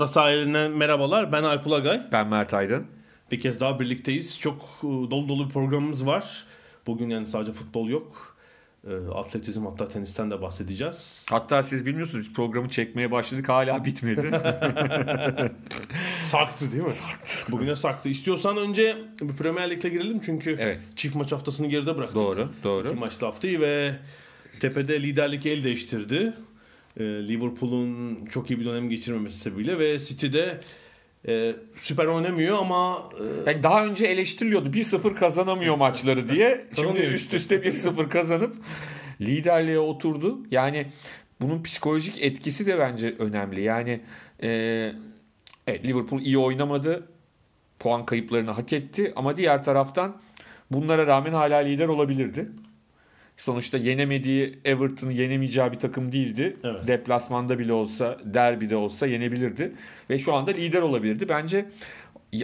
Ada sahilinden merhabalar. Ben Alp Ulagay. Ben Mert Aydın. Bir kez daha birlikteyiz. Çok e, dolu dolu bir programımız var. Bugün yani sadece futbol yok. E, Atletizm hatta tenisten de bahsedeceğiz. Hatta siz bilmiyorsunuz biz programı çekmeye başladık hala bitmedi. Saktı değil mi? Saktı. Bugüne saktı. İstiyorsan önce bir Premier Lig'le girelim çünkü Evet. çift maç haftasını geride bıraktık. doğru, doğru. İki maçlı haftayı ve tepede liderlik el değiştirdi. E, Liverpool'un çok iyi bir dönem geçirmemesi sebebiyle ve City'de e, süper oynamıyor ama e, Yani daha önce eleştiriliyordu 1-0 kazanamıyor maçları diye. Şimdi üst üste 1-0 kazanıp liderliğe oturdu. Yani bunun psikolojik etkisi de bence önemli. Yani e, evet, Liverpool iyi oynamadı. Puan kayıplarını hak etti. Ama diğer taraftan bunlara rağmen hala lider olabilirdi. Sonuçta yenemediği Everton'ı yenemeyeceği bir takım değildi. Evet. Deplasmanda bile olsa, derbide olsa yenebilirdi. Ve şu anda lider olabilirdi. Bence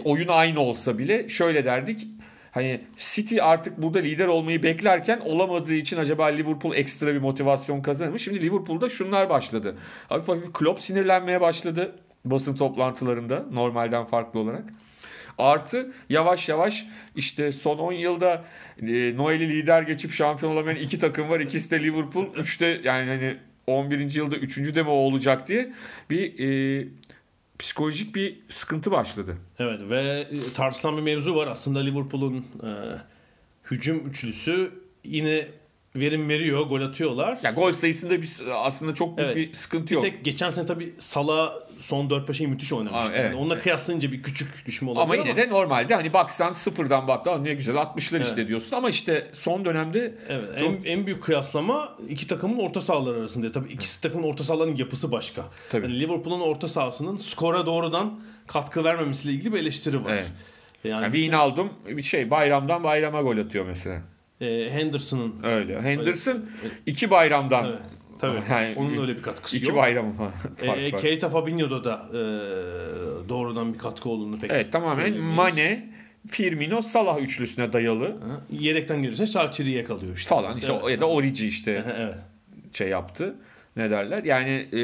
oyun aynı olsa bile şöyle derdik. Hani City artık burada lider olmayı beklerken olamadığı için acaba Liverpool ekstra bir motivasyon kazanır mı? Şimdi Liverpool'da şunlar başladı. Hafif hafif Klopp sinirlenmeye başladı basın toplantılarında normalden farklı olarak. Artı yavaş yavaş işte son 10 yılda e, Noel'i lider geçip şampiyon olamayan iki takım var. İkisi de Liverpool. Üçte yani hani 11. yılda üçüncü de mi o olacak diye bir e, psikolojik bir sıkıntı başladı. Evet ve e, tartışılan bir mevzu var. Aslında Liverpool'un e, hücum üçlüsü yine verim veriyor, gol atıyorlar. Yani gol sayısında bir, aslında çok büyük Evet. bir sıkıntı bir yok. tek geçen sene tabii Salah son 4-5'i müthiş oynamıştı. Aa, evet. Yani onunla kıyaslayınca bir küçük düşme olabilir Ama yine de normalde hani baksan sıfırdan bak "Aa, ne güzel 60'lar işte Evet. diyorsun ama işte son dönemde Evet, çok- en, en büyük kıyaslama iki takımın orta sahaları arasında. Tabii ikisi takımın orta sahalarının yapısı başka. Tabii. Yani Liverpool'un orta sahasının skora doğrudan katkı vermemesiyle ilgili bir eleştiri var. Evet. Yani, yani bir Wijnaldum bir şey bayramdan bayrama gol atıyor mesela. E, Henderson'ın Öyle. Henderson Evet. iki bayramdan. Evet, tabii. Yani Onun öyle bir katkısı iki yok. bayram fark E, var. Keita Fabinho'da da e, doğrudan bir katkı olduğunu pek Evet tamamen. Mane, Firmino, Salah üçlüsüne dayalı Ha, Yedekten gelirse Şarçiri'ye kalıyor işte. falan. İşte Evet. ya da Origi işte evet. şey yaptı. Ne derler? Yani e,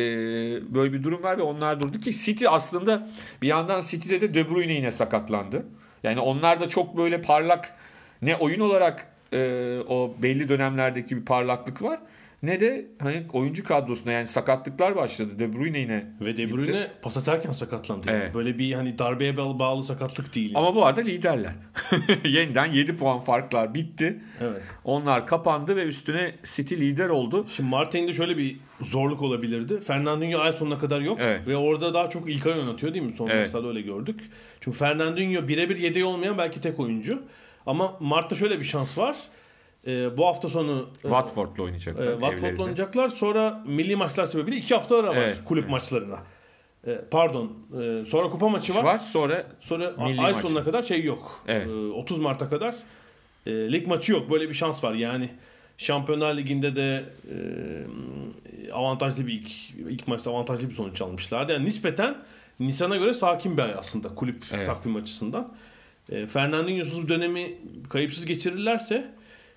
böyle bir durum var ve onlar durdu ki City aslında bir yandan City'de de De Bruyne yine sakatlandı. Yani onlar da çok böyle parlak ne oyun olarak e, o belli dönemlerdeki bir parlaklık var ne de hani oyuncu kadrosunda yani sakatlıklar başladı. De Bruyne yine Ve De gitti. Bruyne pas atarken sakatlandı. Yani Evet. Böyle bir hani darbeye bağlı, sakatlık değil. yani. Ama bu arada liderler. Yeniden 7 puan farklar bitti. Evet. Onlar kapandı ve üstüne City lider oldu. Şimdi Martin'de şöyle bir zorluk olabilirdi. Fernandinho ay sonuna kadar yok. Evet. Ve orada daha çok İlkay oynatıyor değil mi? Son Evet. öyle gördük. Çünkü Fernandinho birebir yedeği olmayan belki tek oyuncu. Ama Mart'ta şöyle bir şans var. Ee, bu hafta sonu e, Watford'la oynayacaklar. e, Watford'la oynayacaklar. Sonra milli maçlar sebebiyle iki hafta ara var Evet. kulüp maçlarına. E, pardon. E, sonra kupa maçı var. var. Sonra Sonra Milli ay maç. sonuna kadar şey yok. Evet. Ee, 30 Mart'a kadar e, lig maçı yok. Böyle bir şans var. Yani Şampiyonlar Ligi'nde de e, avantajlı bir ilk, ilk maçta avantajlı bir sonuç almışlardı. Yani nispeten Nisan'a göre sakin bir ay aslında kulüp Evet. takvim açısından. E, Fernandinho'suz dönemi kayıpsız geçirirlerse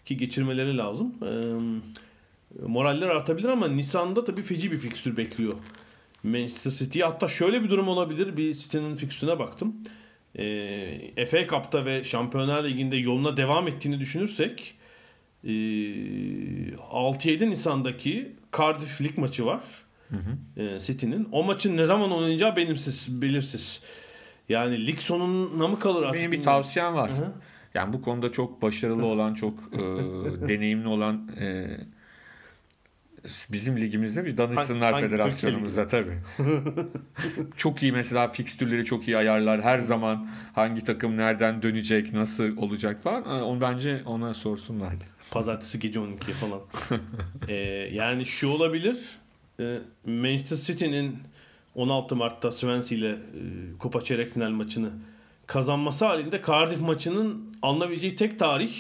ki geçirmeleri lazım. E, moraller artabilir ama Nisan'da tabii feci bir fikstür bekliyor. Manchester City hatta şöyle bir durum olabilir. Bir City'nin fikstürüne baktım. Ee, FA Cup'ta ve Şampiyonlar Ligi'nde yoluna devam ettiğini düşünürsek e, 6-7 Nisan'daki Cardiff Lig maçı var. E, City'nin. O maçın ne zaman oynayacağı benimsiz, belirsiz. Yani lig sonuna mı kalır artık? benim bir tavsiyem var. Hı hı. Yani bu konuda çok başarılı olan, çok e, deneyimli olan e, bizim ligimizde bir danışsınlar Hangi- hangi federasyonumuza tabii. çok iyi mesela fikstürleri çok iyi ayarlar. Her zaman hangi takım nereden dönecek, nasıl olacak falan. Ee, Onu bence ona sorsunlar. Pazartesi gece 12 falan. Ee, yani şu olabilir. Ee, Manchester City'nin 16 Mart'ta Swansea ile e, Kupa Çeyrek Final maçını kazanması halinde Cardiff maçının alınabileceği tek tarih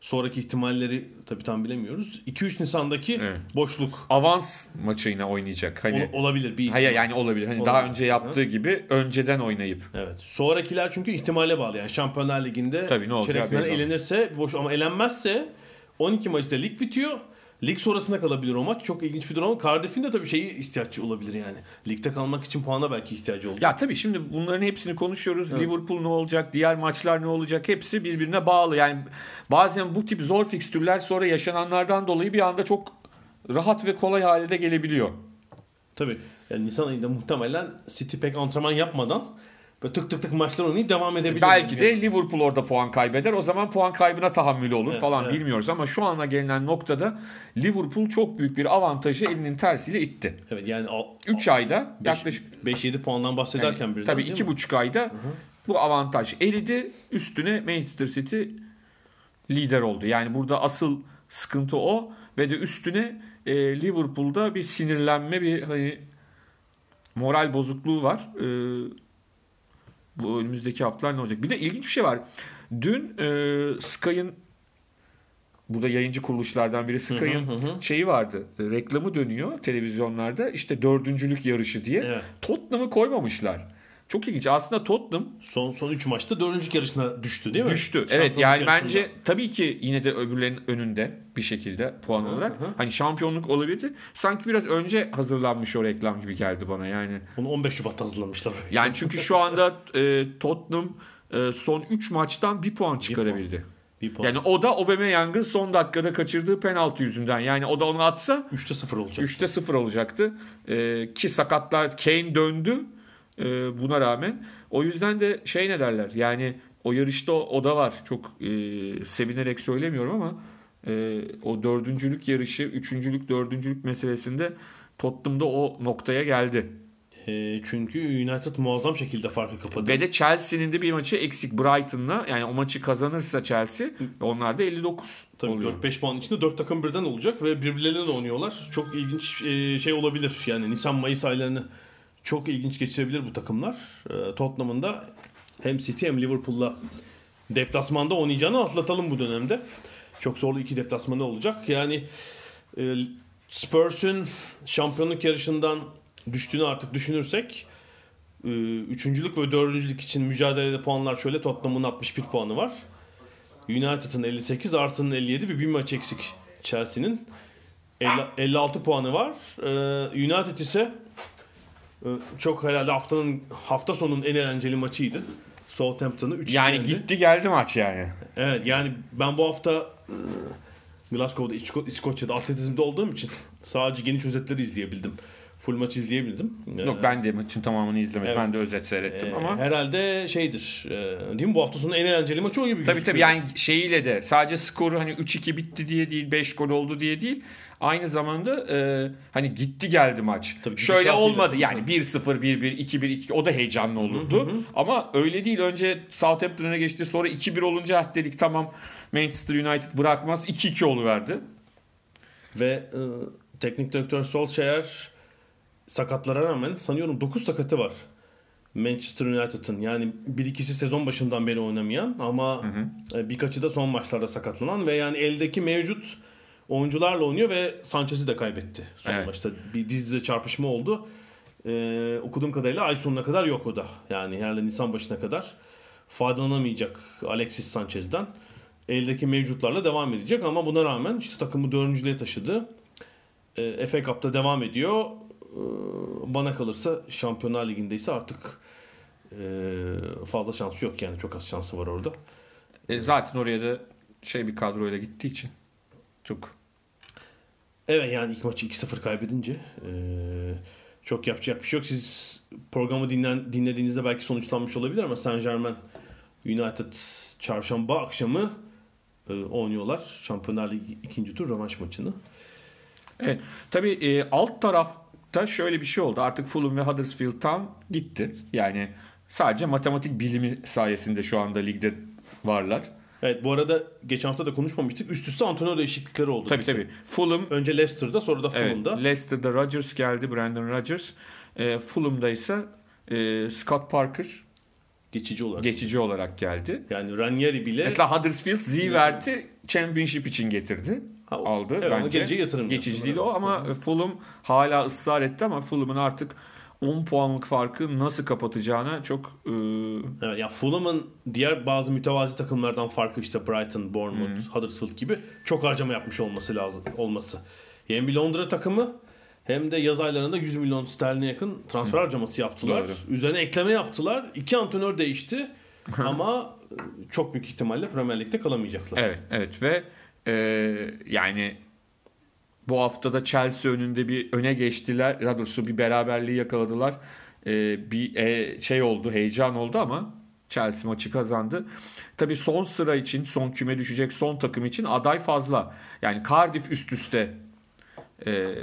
sonraki ihtimalleri tabii tam bilemiyoruz. 2-3 Nisan'daki Evet. boşluk Avans maçı yine oynayacak. Hani Ol- olabilir bir Hayır yani olabilir. Hani Olabilir. daha önce yaptığı gibi önceden oynayıp. Evet. Sonrakiler çünkü ihtimale bağlı. Yani Şampiyonlar Ligi'nde Tabii, ne çeyrek olmaz. elenirse boş ama elenmezse 12 Mayıs'ta lig bitiyor. Lig sonrasına kalabilir o maç. Çok ilginç bir durum ama Cardiff'in de tabii şeyi ihtiyaçı olabilir yani. Ligde kalmak için puana belki ihtiyacı olacak. Ya tabii şimdi bunların hepsini konuşuyoruz. Liverpool ne olacak, diğer maçlar ne olacak hepsi birbirine bağlı. Yani bazen bu tip zor fikstürler sonra yaşananlardan dolayı bir anda çok rahat ve kolay hale de gelebiliyor. Tabii. Yani Nisan ayında muhtemelen City pek antrenman yapmadan böyle tık tık tık maçlar oynayıp devam edebilir. Belki de Liverpool orada puan kaybeder. O zaman puan kaybına tahammülü olur Evet, falan evet. bilmiyoruz ama şu ana gelinen noktada Liverpool çok büyük bir avantajı elinin tersiyle itti. Evet yani 3 ayda yaklaşık 5-7 puandan bahsederken Yani birden. tabii değil iki mi? buçuk ayda bu avantaj eridi. Üstüne Manchester City lider oldu. Yani burada asıl sıkıntı o ve de üstüne e, Liverpool'da bir sinirlenme bir hani moral bozukluğu var. E, bu önümüzdeki haftalar ne olacak? Bir de ilginç bir şey var. Dün e, Sky'ın burada yayıncı kuruluşlardan biri Sky'ın şeyi vardı. Reklamı dönüyor televizyonlarda. İşte dördüncülük yarışı diye. Evet. Tottenham'ı koymamışlar. Çok ilginç. Aslında Tottenham Son son 3 maçta dördüncülük yarışına düştü değil mi? düştü. Evet Şampiyonluk yani yarışında. bence tabii ki yine de öbürlerinin önünde bir şekilde puan olarak. hı. Hani şampiyonluk olabilirdi. Sanki biraz önce hazırlanmış o reklam gibi geldi bana yani. Bunu 15 Şubat'ta hazırlamışlar. Yani çünkü şu anda e, Tottenham e, son 3 maçtan bir puan çıkarabildi. Bir puan. Yani o da Aubameyang'ın son dakikada kaçırdığı penaltı yüzünden. Yani o da onu atsa 3'te 0 olacak. 3'te 0 olacaktı. Ee, ki sakatlar Kane döndü ee, buna rağmen. O yüzden de şey ne derler yani o yarışta o, o da var. Çok e, sevinerek söylemiyorum ama e, o dördüncülük yarışı, üçüncülük, dördüncülük meselesinde Tottenham'da o noktaya geldi. Ee, çünkü United muazzam şekilde farkı kapadı. Ve de Chelsea'nin de bir maçı eksik Brighton'la. Yani o maçı kazanırsa Chelsea onlar da 59 Tabii oluyor. 4-5 puan içinde 4 takım birden olacak ve birbirleriyle de oynuyorlar. Çok ilginç e, şey olabilir. Yani Nisan-Mayıs aylarını çok ilginç geçirebilir bu takımlar. E, Tottenham'ın da hem City hem Liverpool'la deplasmanda oynayacağını atlatalım bu dönemde. Çok zorlu iki deplasmanı olacak. Yani e, şampiyonluk yarışından düştüğünü artık düşünürsek e, üçüncülük ve dördüncülük için mücadelede puanlar şöyle Tottenham'ın 61 puanı var. United'ın 58, Arsenal'ın 57 ve bir maç eksik Chelsea'nin. 50 56 puanı var. Ee, United ise çok herhalde haftanın hafta sonunun en eğlenceli maçıydı. Southampton'ı 3 Yani gitti geldi maç yani. Evet yani ben bu hafta e, Glasgow'da İsko- İskoçya'da atletizmde olduğum için sadece geniş özetleri izleyebildim. Full maç izleyebildim. Yok Ee, ben de maçın tamamını izlemedim. Evet. Ben de özet seyrettim e, ama. herhalde şeydir. e, değil mi bu hafta sonu en eğlenceli maç o gibi Tabii gözüküyor. tabii yani şeyiyle de sadece skoru hani 3-2 bitti diye değil 5 gol oldu diye değil. Aynı zamanda e, hani gitti geldi maç. Tabii Şöyle olmadı yani 1-0 1-1 2-1 2 o da heyecanlı olurdu. Ama öyle değil. Önce Southampton'a geçti. Sonra 2-1 olunca dedik tamam Manchester United bırakmaz. 2-2 oluverdi. Ve e, teknik direktör Solskjaer sakatlara rağmen sanıyorum 9 sakatı var. Manchester United'ın yani bir ikisi sezon başından beri oynamayan ama e, birkaçı da son maçlarda sakatlanan ve yani eldeki mevcut oyuncularla oynuyor ve Sanchez'i de kaybetti. Son Evet. maçta bir diz dize çarpışma oldu. E, okuduğum kadarıyla ay sonuna kadar yok o da. Yani herhalde Nisan başına kadar faydalanamayacak Alexis Sanchez'den. Eldeki mevcutlarla devam edecek ama buna rağmen işte takımı dördüncülüğe taşıdı. E, FA Cup'ta devam ediyor. E, bana kalırsa Şampiyonlar Ligi'nde ise artık e, fazla şansı yok yani çok az şansı var orada. E, zaten oraya da şey bir kadroyla gittiği için çok Evet yani ilk maçı 2-0 kaybedince e, çok yapacak bir şey yok. Siz programı dinlen, dinlediğinizde belki sonuçlanmış olabilir ama Saint Germain United çarşamba akşamı e, oynuyorlar. Şampiyonlar Ligi ikinci tur rövanş maçını. Evet. Tabii e, alt tarafta şöyle bir şey oldu. Artık Fulham ve Huddersfield Town gitti. Yani sadece matematik bilimi sayesinde şu anda ligde varlar. Evet bu arada geçen hafta da konuşmamıştık. Üst üste antrenör değişiklikleri oldu. Tabii Bizim. tabii. Fulham Önce Leicester'da sonra da Evet, Fulham'da. Leicester'da Rodgers geldi, Brandon Rodgers. E, Fulham'da ise e, Scott Parker geçici olarak. geçici olarak geldi. yani Ranieri bile Mesela Huddersfield Zievert'i Championship için getirdi. Ha, aldı evet, bence. geleceğe yatırım Geçici değil o evet. ama Fulham hala ısrar etti ama Fulham'ın artık 10 puanlık farkı nasıl kapatacağına çok e, Evet, ya Fulham'ın diğer bazı mütevazi takımlardan farkı işte Brighton, Bournemouth, Huddersfield gibi çok harcama yapmış olması lazım olması. Hem bir Londra takımı hem de yaz aylarında 100 milyon sterline yakın transfer harcaması yaptılar. Doğru. Üzerine ekleme yaptılar. İki antrenör değişti. Ama e, çok büyük ihtimalle Premier Lig'de kalamayacaklar. evet evet ve e, yani bu haftada Chelsea önünde bir öne geçtiler. Daha doğrusu bir beraberliği yakaladılar. E, bir e, şey oldu, heyecan oldu ama Chelsea maçı kazandı. Tabii son sıra için, son küme düşecek son takım için aday fazla. Yani Cardiff üst üste e,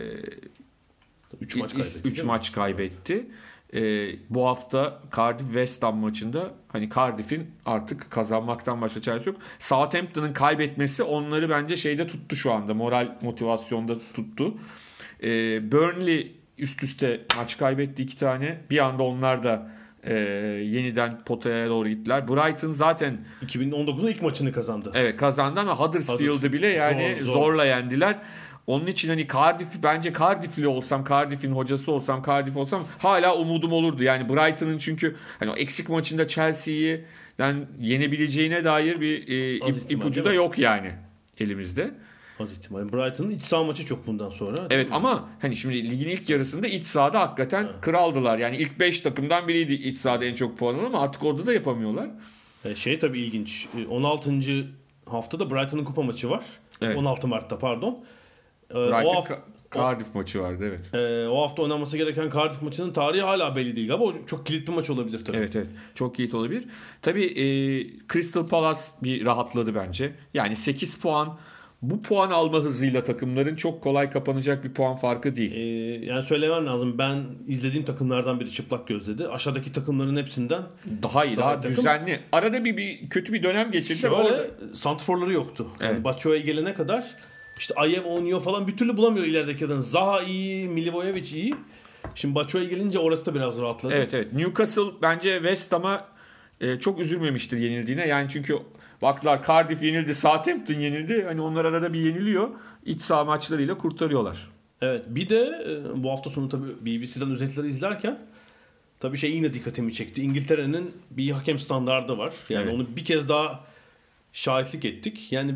3 maç kaybetti. 3 değil mi? maç kaybetti. Ee, bu hafta Cardiff West Ham maçında hani Cardiff'in artık kazanmaktan başka çaresi yok. Southampton'ın kaybetmesi onları bence şeyde tuttu şu anda. Moral motivasyonda tuttu. Ee, Burnley üst üste maç kaybetti iki tane. Bir anda onlar da e, yeniden potaya doğru gittiler. Brighton zaten 2019'un ilk maçını kazandı. Evet kazandı ama Huddersfield'ı Huddersfield bile yani zor, zor. zorla yendiler. Onun için hani Cardiff bence Cardiff'li olsam, Cardiff'in hocası olsam, Cardiff olsam hala umudum olurdu. Yani Brighton'ın çünkü hani o eksik maçında Chelsea'yi yani yenebileceğine dair bir e, ip- ihtimal, ipucu da yok yani elimizde. Az ihtimal. Brighton'ın iç saha maçı çok bundan sonra. Evet ama hani şimdi ligin ilk yarısında iç sahada hakikaten kraldılar. Yani ilk 5 takımdan biriydi iç sahada en çok puan alan ama artık orada da yapamıyorlar. E, Şey tabii ilginç. E, 16. haftada Brighton'ın kupa maçı var. Evet. 16 Mart'ta pardon. E, Brighton o hafta, Cardiff maçı vardı evet. e, o hafta oynanması gereken Cardiff maçının tarihi hala belli değil ama o çok kilit bir maç olabilir tabii. Evet evet. Çok iyi olabilir. Tabii e, Crystal Palace bir rahatladı bence. Yani 8 puan bu puan alma hızıyla takımların çok kolay kapanacak bir puan farkı değil. E, yani söylemem lazım. Ben izlediğim takımlardan biri çıplak gözledi. Aşağıdaki takımların hepsinden Daha iyi, Daha daha, takım- düzenli. Arada bir, bir kötü bir dönem geçirdi ama orada şöyle santrforları yoktu. Yani Evet. Batshuayi gelene kadar işte Ayev oynuyor falan bir türlü bulamıyor ilerideki adını. Zaha iyi, Milivojevic iyi. Şimdi Batshuayi gelince orası da biraz rahatladı. Evet evet. Newcastle bence West Ham'a e, çok üzülmemiştir yenildiğine. Yani çünkü baktılar Cardiff yenildi, Southampton yenildi. Hani onlar arada bir yeniliyor. İç saha maçlarıyla kurtarıyorlar. Evet bir de e, bu hafta sonu tabii BBC'den özetleri izlerken tabii şey yine dikkatimi çekti. İngiltere'nin bir hakem standardı var. Yani Evet. onu bir kez daha şahitlik ettik. Yani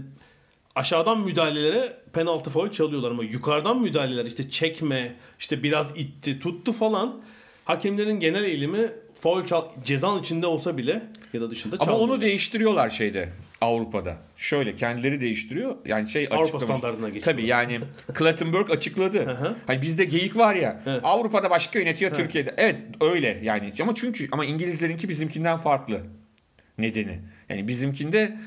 aşağıdan müdahalelere penaltı faul çalıyorlar ama yukarıdan müdahaleler işte çekme, işte biraz itti, tuttu falan hakemlerin genel eğilimi faul çal cezan içinde olsa bile ya da dışında Ama çalmıyor. onu değiştiriyorlar şeyde Avrupa'da. Şöyle kendileri değiştiriyor. Yani şey Avrupa açıklamış. standardına geçiyor. Tabii yani Klattenberg açıkladı. hani bizde geyik var ya. Avrupa'da başka yönetiyor Türkiye'de. Evet öyle yani. Ama çünkü ama İngilizlerinki bizimkinden farklı. Nedeni. Yani bizimkinde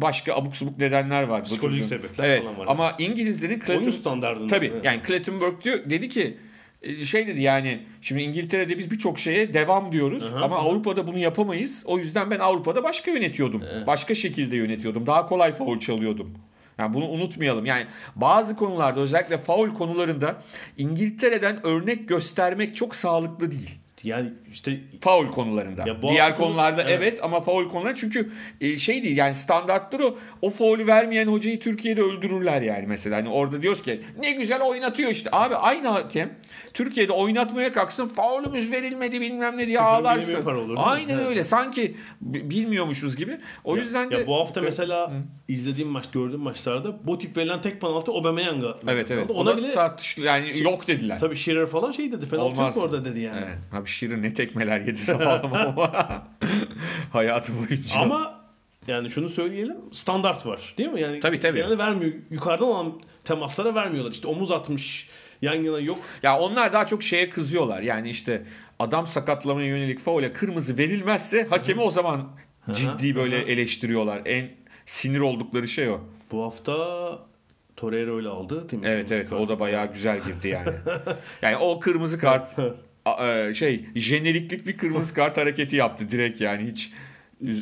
başka abuk subuk nedenler var. Psikolojik sebepler evet. falan var. Ama İngilizlerin Oyun Klatten- standardında. Tabii Evet. yani Klattenberg diyor dedi ki e, şey dedi yani şimdi İngiltere'de biz birçok şeye devam diyoruz hı, ama. Avrupa'da bunu yapamayız. O yüzden ben Avrupa'da başka yönetiyordum. Evet. Başka şekilde yönetiyordum. Daha kolay faul çalıyordum. Yani bunu unutmayalım. Yani bazı konularda özellikle faul konularında İngiltere'den örnek göstermek çok sağlıklı değil. Yani işte Faul konularında. Ya Diğer hafta konularda evet. Evet. ama faul konuları çünkü e, şey değil yani standartları o, o faulü vermeyen hocayı Türkiye'de öldürürler yani mesela. Hani orada diyoruz ki ne güzel oynatıyor işte. Abi aynı hakem Türkiye'de oynatmaya kalksın faulümüz verilmedi bilmem ne diye Küfür ağlarsın. olur? Aynen Evet. öyle. Sanki bi- bilmiyormuşuz gibi. O yüzden de Ya bu hafta mesela izlediğim maç, gördüğüm maçlarda bu tip verilen tek penaltı Aubameyang'a. Evet evet. Ona Ona bile tartışılı yani yok dediler. tabii Shearer falan şey dedi. Penaltı Olmaz. yok orada dedi yani. Evet. Abi Şirin ne tekmeler yedi sağlam ama hayatı boyunca. Ama yani şunu söyleyelim standart var değil mi? Yani Tabii, tabii. genelde vermiyor. Yukarıdan olan temaslara vermiyorlar. İşte omuz atmış yan yana yok. Ya onlar daha çok şeye kızıyorlar. Yani işte adam sakatlamaya yönelik faule kırmızı verilmezse hakemi o zaman ciddi böyle eleştiriyorlar. En sinir oldukları şey o. Bu hafta Torreira öyle aldı. Değil mi? Evet evet kart. o da bayağı güzel girdi yani. yani o kırmızı kart şey jeneriklik bir kırmızı kart hareketi yaptı direkt yani hiç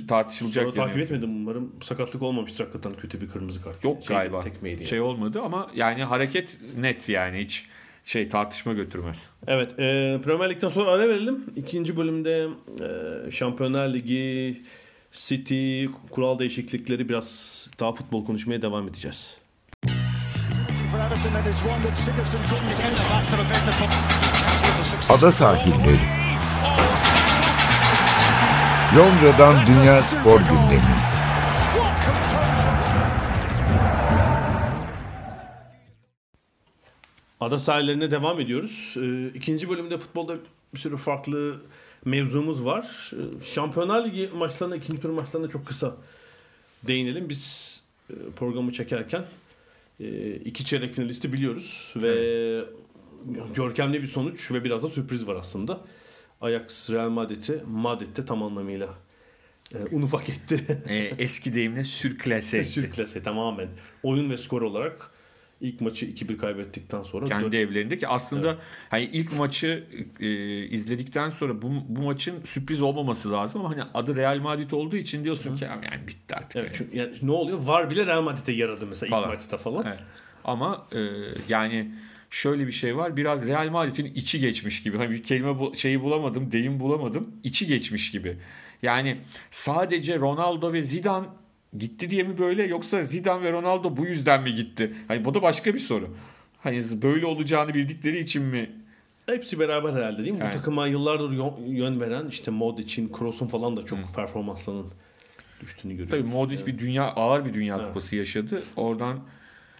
tartışılacak Sonra takip yok. etmedim umarım. Sakatlık olmamıştır hakikaten kötü bir kırmızı kart. Yok Şeydi, galiba. Tekmeydi. Şey olmadı ama yani hareket net yani hiç şey tartışma götürmez. Evet. E, Premier Lig'den sonra ara verelim. İkinci bölümde e, Şampiyonlar Ligi, City, kural değişiklikleri biraz daha futbol konuşmaya devam edeceğiz. Ada sahilleri. Londra'dan Dünya Spor Gündemi. Ada sahillerine devam ediyoruz. Ee, ikinci bölümde futbolda bir sürü farklı mevzumuz var. Ee, Şampiyonlar Ligi maçlarına, ikinci tur maçlarına çok kısa değinelim. Biz e, programı çekerken e, iki çeyrek finalisti biliyoruz ve görkemli bir sonuç ve biraz da sürpriz var aslında. Ajax Real Madrid'i Madrid'de tam anlamıyla e, un ufak etti. E, eski deyimle sürklase etti. Sürklase tamamen. Oyun ve skor olarak ilk maçı 2-1 kaybettikten sonra kendi dört- evlerinde ki aslında hani ilk maçı e, izledikten sonra bu, bu maçın sürpriz olmaması lazım ama hani adı Real Madrid olduğu için diyorsun ki yani bitti artık. Evet, yani. çünkü yani ne oluyor? Var bile Real Madrid'e yaradı mesela Falan. ilk maçta falan. Evet. Ama e, yani şöyle bir şey var. Biraz Real Madrid'in içi geçmiş gibi. Hani bir kelime bu, şeyi bulamadım, deyim bulamadım. İçi geçmiş gibi. Yani sadece Ronaldo ve Zidane gitti diye mi böyle yoksa Zidane ve Ronaldo bu yüzden mi gitti? Hani bu da başka bir soru. Hani böyle olacağını bildikleri için mi? Hepsi beraber herhalde değil mi? Evet. Bu takıma yıllardır yön, veren işte Modric'in, Kroos'un falan da çok performanslarının düştüğünü görüyoruz. Tabii Modric bir dünya ağır bir dünya Evet. kupası yaşadı. Oradan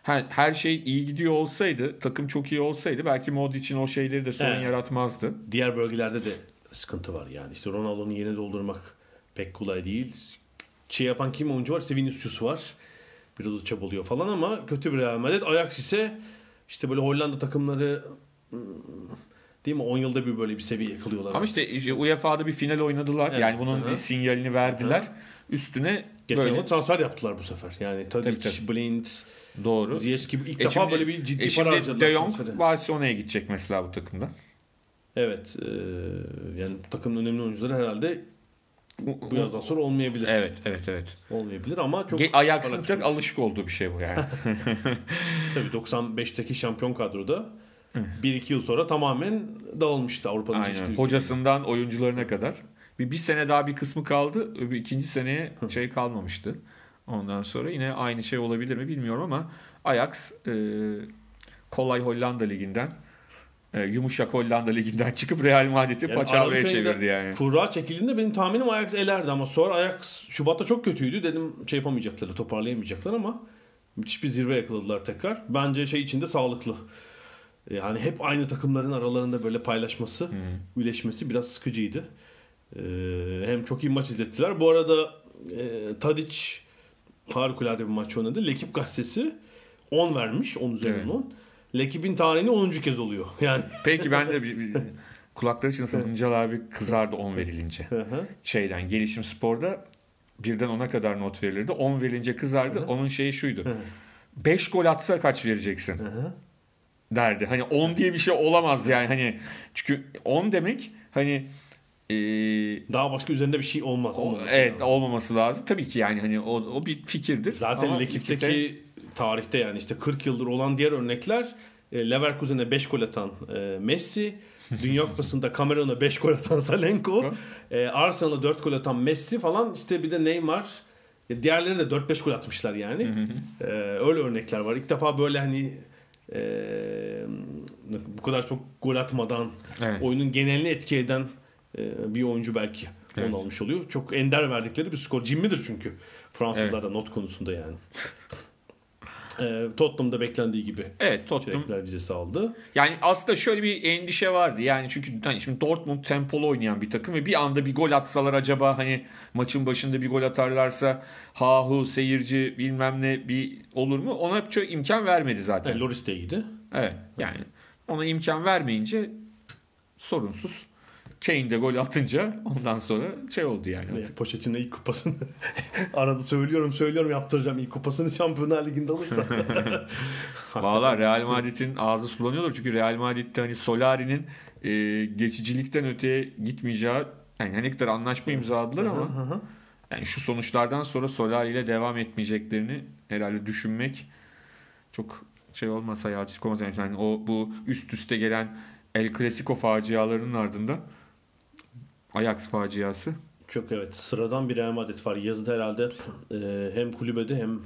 her, her şey iyi gidiyor olsaydı, takım çok iyi olsaydı belki Modric'in o şeyleri de sorun Evet. yaratmazdı. Diğer bölgelerde de sıkıntı var yani. İşte Ronaldo'nun yerini doldurmak pek kolay değil. Şey yapan kim oyuncu var? İşte Vinicius var. Biraz da çabalıyor falan ama kötü bir Real Madrid. Ajax ise işte böyle Hollanda takımları hmm, değil mi? 10 yılda bir böyle bir seviye yakalıyorlar. Ama işte işte UEFA'da bir final oynadılar. Evet. Yani bunun Hı hı. bir sinyalini verdiler. Üstüne Geçen böyle transfer yaptılar bu sefer. Yani Tadic, Tabii, Blind, doğru. Ziyech gibi ilk E defa şimdi- böyle bir ciddi e para harcadılar. De Jong. Barcelona'ya gidecek mesela bu takımda. Evet. e, yani takımın önemli oyuncuları herhalde bu yazdan sonra olmayabilir. Evet, evet, evet. Olmayabilir ama çok Ajax'ın çok alışık olduğu bir şey bu yani. Tabii 95'teki şampiyon kadroda 1-2 yıl sonra tamamen dağılmıştı Avrupa'nın Aynen. çeşitli Hocasından oyuncularına kadar. Bir, bir sene daha bir kısmı kaldı. Öbür ikinci seneye şey kalmamıştı. Ondan sonra yine aynı şey olabilir mi bilmiyorum ama Ajax e, kolay Hollanda liginden e, yumuşak Hollanda liginden çıkıp Real Madrid'i Yani paçavraya çevirdi yani. Kura çekildiğinde benim tahminim Ajax elerdi ama sonra Ajax Şubat'ta çok kötüydü. Dedim şey yapamayacaklar, toparlayamayacaklar ama müthiş bir zirve yakaladılar tekrar. Bence şey içinde sağlıklı. Yani hep aynı takımların aralarında böyle paylaşması, üleşmesi biraz sıkıcıydı. Ee, hem çok iyi maç izlettiler. Bu arada e, Tadic harikulade bir maç oynadı. Lekip gazetesi 10 vermiş. 10 üzerinden Evet. 10. Lekip'in tarihini 10. kez oluyor. Yani Peki ben de bir, bir, kulakları çınlasın Hıncal abi kızardı 10 verilince. Şeyden gelişim sporda birden 10'a kadar not verilirdi. 10 verilince kızardı. Onun şeyi şuydu. 5 gol atsa kaç vereceksin? derdi. Hani 10 diye bir şey olamaz yani. Hani çünkü 10 demek hani e, daha başka üzerinde bir şey olmaz. o- evet Yani. olmaması lazım. Tabii ki yani hani o, o bir fikirdir. Zaten Ama Lekip'teki fikirde- tarihte yani işte 40 yıldır olan diğer örnekler e, Leverkusen'e 5 gol atan e, Messi, Dünya Kupası'nda Cameron'a 5 gol atan Salenko, e, Arsenal'a 4 gol atan Messi falan işte bir de Neymar. Diğerleri de 4-5 gol atmışlar yani. E, öyle örnekler var. İlk defa böyle hani e, bu kadar çok gol atmadan Evet. oyunun genelini etki eden bir oyuncu belki Evet. onu almış oluyor. Çok ender verdikleri bir skor. Cimridir çünkü Fransızlar da not konusunda yani. e, Tottenham'da beklendiği gibi Evet Tottenham çeyrekler vizesi aldı. Yani aslında şöyle bir endişe vardı. Yani çünkü hani şimdi Dortmund tempolu oynayan bir takım ve bir anda bir gol atsalar acaba hani maçın başında bir gol atarlarsa ha hu seyirci bilmem ne bir olur mu? Ona çok imkan vermedi zaten. Yani Loris de iyiydi. Evet yani ona imkan vermeyince sorunsuz Kane de gol atınca ondan sonra şey oldu yani. Ne, Pochettino ilk kupasını arada söylüyorum söylüyorum yaptıracağım ilk kupasını Şampiyonlar Ligi'nde alırsa. Valla Real Madrid'in ağzı sulanıyorlar çünkü Real Madrid'de hani Solari'nin e, geçicilikten öteye gitmeyeceği yani ne kadar anlaşma imzaladılar ama yani şu sonuçlardan sonra Solari ile devam etmeyeceklerini herhalde düşünmek çok şey olmaz hayati olmaz Yani o bu üst üste gelen El Clasico facialarının ardından Ajax faciası Çok evet sıradan bir Real Madrid var. Yazın herhalde e, hem kulübede hem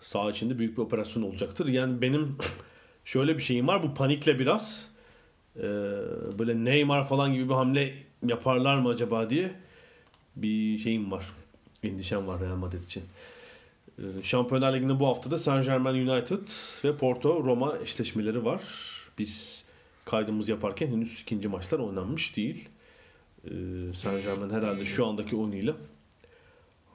saha içinde büyük bir operasyon olacaktır. Yani benim şöyle bir şeyim var bu panikle biraz e, böyle Neymar falan gibi bir hamle yaparlar mı acaba diye bir şeyim var. Endişem var Real Madrid için. E, Şampiyonlar Ligi'nde bu haftada Saint Germain United ve Porto Roma eşleşmeleri var. Biz kaydımız yaparken henüz ikinci maçlar oynanmış değil. Ee, Saint Germain herhalde şu andaki oyunuyla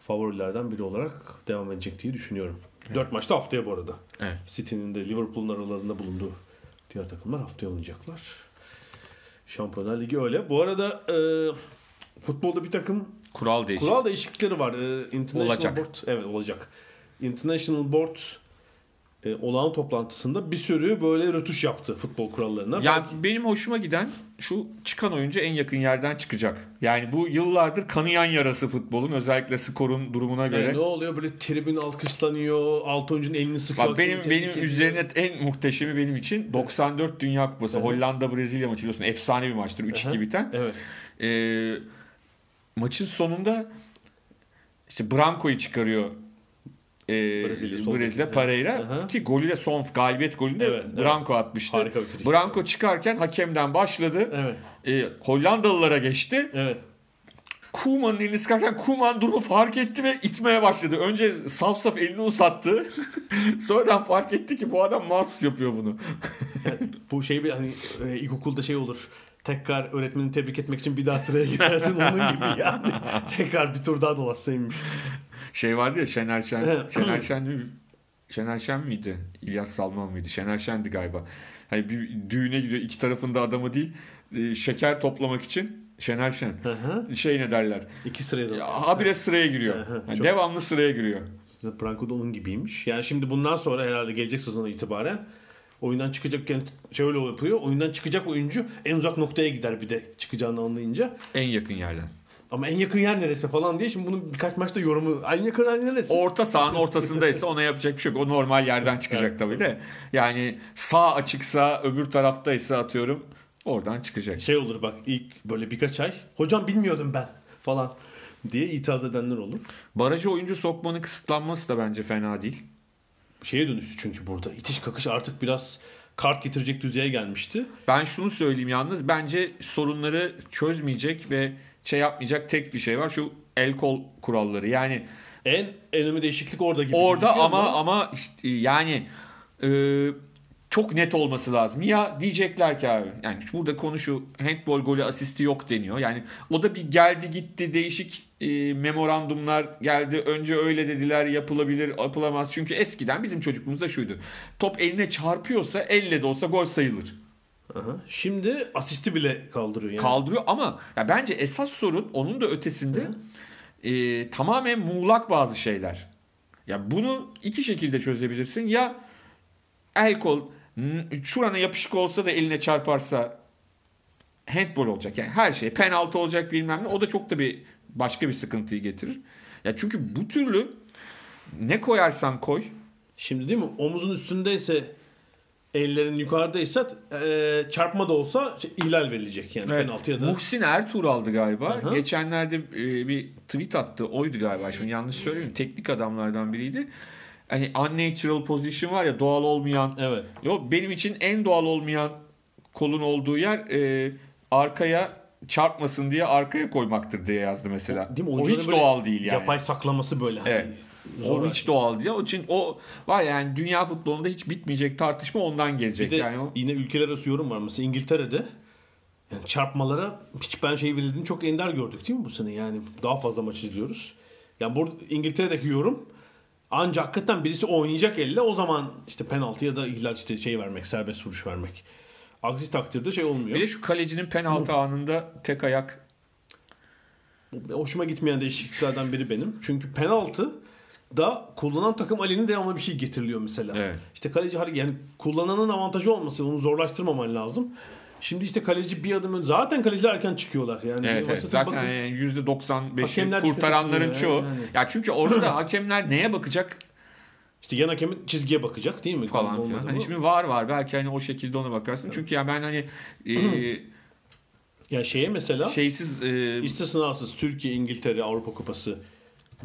favorilerden biri olarak devam edecek diye düşünüyorum. Dört maçta haftaya bu arada. Evet. City'nin de Liverpool'un aralarında bulunduğu diğer takımlar haftaya oynayacaklar. Şampiyonlar Ligi öyle. Bu arada e, futbolda bir takım kural değişikliği. kural değişiklikleri var. E, International Olacak. Board evet olacak. International Board e, olağan toplantısında bir sürü böyle rötuş yaptı futbol kurallarına. Yani Belki- benim hoşuma giden şu çıkan oyuncu en yakın yerden çıkacak. Yani bu yıllardır kanayan yarası futbolun özellikle skorun durumuna göre. Yani ne oluyor böyle tribün alkışlanıyor, alt oyuncunun elini sıkıyor. Bak benim benim ediyor. üzerine en muhteşemi benim için 94 Dünya Kupası Hollanda Brezilya maçı biliyorsun efsane bir maçtır 3-2 Aha. biten. Evet. Ee, maçın sonunda işte Branco'yu çıkarıyor ee, Brezilya, Brezilya. Pereira Aha. ki golü de son galibiyet golünde Evet, evet. Branco atmıştı. Harika bir frikik. Branco çıkarken hakemden başladı. Evet. Ee, Hollandalılara geçti. Evet. Kuman'ın elini sıkarken Kuman durumu fark etti ve itmeye başladı. Önce saf saf elini uzattı. Sonradan fark etti ki bu adam mahsus yapıyor bunu. Bu şey bir hani e, ilkokulda şey olur. Tekrar öğretmeni tebrik etmek için bir daha sıraya girersin onun gibi yani. Tekrar bir tur daha dolaşsaymış. Şey vardı ya Şener Şen. Şener Şen? Şener Şen miydi? İlyas Salman mıydı? Şener Şen'di galiba. Hani bir düğüne gidiyor iki tarafında adamı değil. e, Şeker toplamak için Şener Şen. Hı hı. Şey ne derler? İki sıraya habire sıraya giriyor. Hı hı, Yani çok- devamlı sıraya giriyor. Branco da onun gibiymiş. Yani şimdi bundan sonra herhalde gelecek sezona itibaren oyundan çıkacakken şöyle yapıyor. Oyundan çıkacak oyuncu en uzak noktaya gider bir de çıkacağını anlayınca. En yakın yerden. Ama en yakın yer neresi falan diye şimdi bunun birkaç maçta yorumu en yakın yer neresi? Orta sahanın ortasındaysa ona yapacak bir şey yok. O normal yerden çıkacak tabii de. Yani sağ açıksa öbür taraftaysa atıyorum oradan çıkacak. şey olur bak ilk böyle birkaç ay hocam bilmiyordum ben falan diye itiraz edenler olur. Barajı oyuncu sokmanın kısıtlanması da bence fena değil. Şeye dönüştü çünkü burada itiş kakış artık biraz kart getirecek düzeye gelmişti. Ben şunu söyleyeyim yalnız bence sorunları çözmeyecek ve şey yapmayacak tek bir şey var. Şu el kol kuralları. Yani En önemli değişiklik orada gibi. orada gözüküyor ama ama işte yani e, çok net olması lazım. Ya diyecekler ki abi yani burada konu şu handball golü asisti yok deniyor. Yani o da bir geldi gitti değişik e, memorandumlar geldi. Önce öyle dediler yapılabilir yapılamaz. Çünkü eskiden bizim çocukluğumuzda şuydu. Top eline çarpıyorsa elle de olsa gol sayılır. Aha. Şimdi asisti bile kaldırıyor yani. kaldırıyor ama ya bence esas sorun onun da ötesinde e, tamamen muğlak bazı şeyler. Ya bunu iki şekilde çözebilirsin. Ya el kol şurana yapışık olsa da eline çarparsa handball olacak. Yani her şey penaltı olacak bilmem ne. O da çok da bir başka bir sıkıntıyı getirir. Ya çünkü bu türlü ne koyarsan koy Şimdi değil mi? Omuzun üstündeyse ellerin yukarıdaysa e, çarpma da olsa şey, ihlal verilecek yani Evet. penaltı ya da. Muhsin Ertuğ aldı galiba. Aha. Geçenlerde e, bir tweet attı. Oydu galiba. Şimdi yanlış söyleyeyim. Teknik adamlardan biriydi. Hani unnatural position var ya doğal olmayan. Evet. Yok benim için en doğal olmayan kolun olduğu yer e, arkaya çarpmasın diye arkaya koymaktır diye yazdı mesela. Değil mi? O hiç doğal değil yani. Yapay saklaması böyle. hani Evet. zor. O hiç doğal değil. Onun için o var yani dünya futbolunda hiç bitmeyecek tartışma ondan gelecek. Bir de yani o yine ülkeler arası yorum var. Mesela İngiltere'de yani çarpmalara hiç ben şey verildiğini çok ender gördük değil mi bu sene? Yani daha fazla maç izliyoruz. Yani burada İngiltere'deki yorum ancak hakikaten birisi oynayacak elle o zaman işte penaltı ya da ihlal işte şey vermek, serbest vuruş vermek. Aksi takdirde şey olmuyor. Bir de şu kalecinin penaltı anında tek ayak Hoşuma gitmeyen değişikliklerden biri benim. Çünkü penaltı da kullanan takım aleyhine devamlı bir şey getiriliyor mesela. Evet. İşte kaleci yani kullananın avantajı olması onu zorlaştırmaman lazım. Şimdi işte kaleci bir adım önce zaten kaleciler erken çıkıyorlar. Yani Evet, evet. Zaten bakın- yani %95'i Hakemler kurtaranların çoğu. yani. Ya çünkü orada da hakemler neye bakacak işte yan hakemin çizgiye bakacak değil mi? falan filan. Hani şimdi var var belki hani o şekilde ona bakarsın. Çünkü ya ben hani e, Ya şeye mesela şeysiz e, istisnasız Türkiye, İngiltere, Avrupa Kupası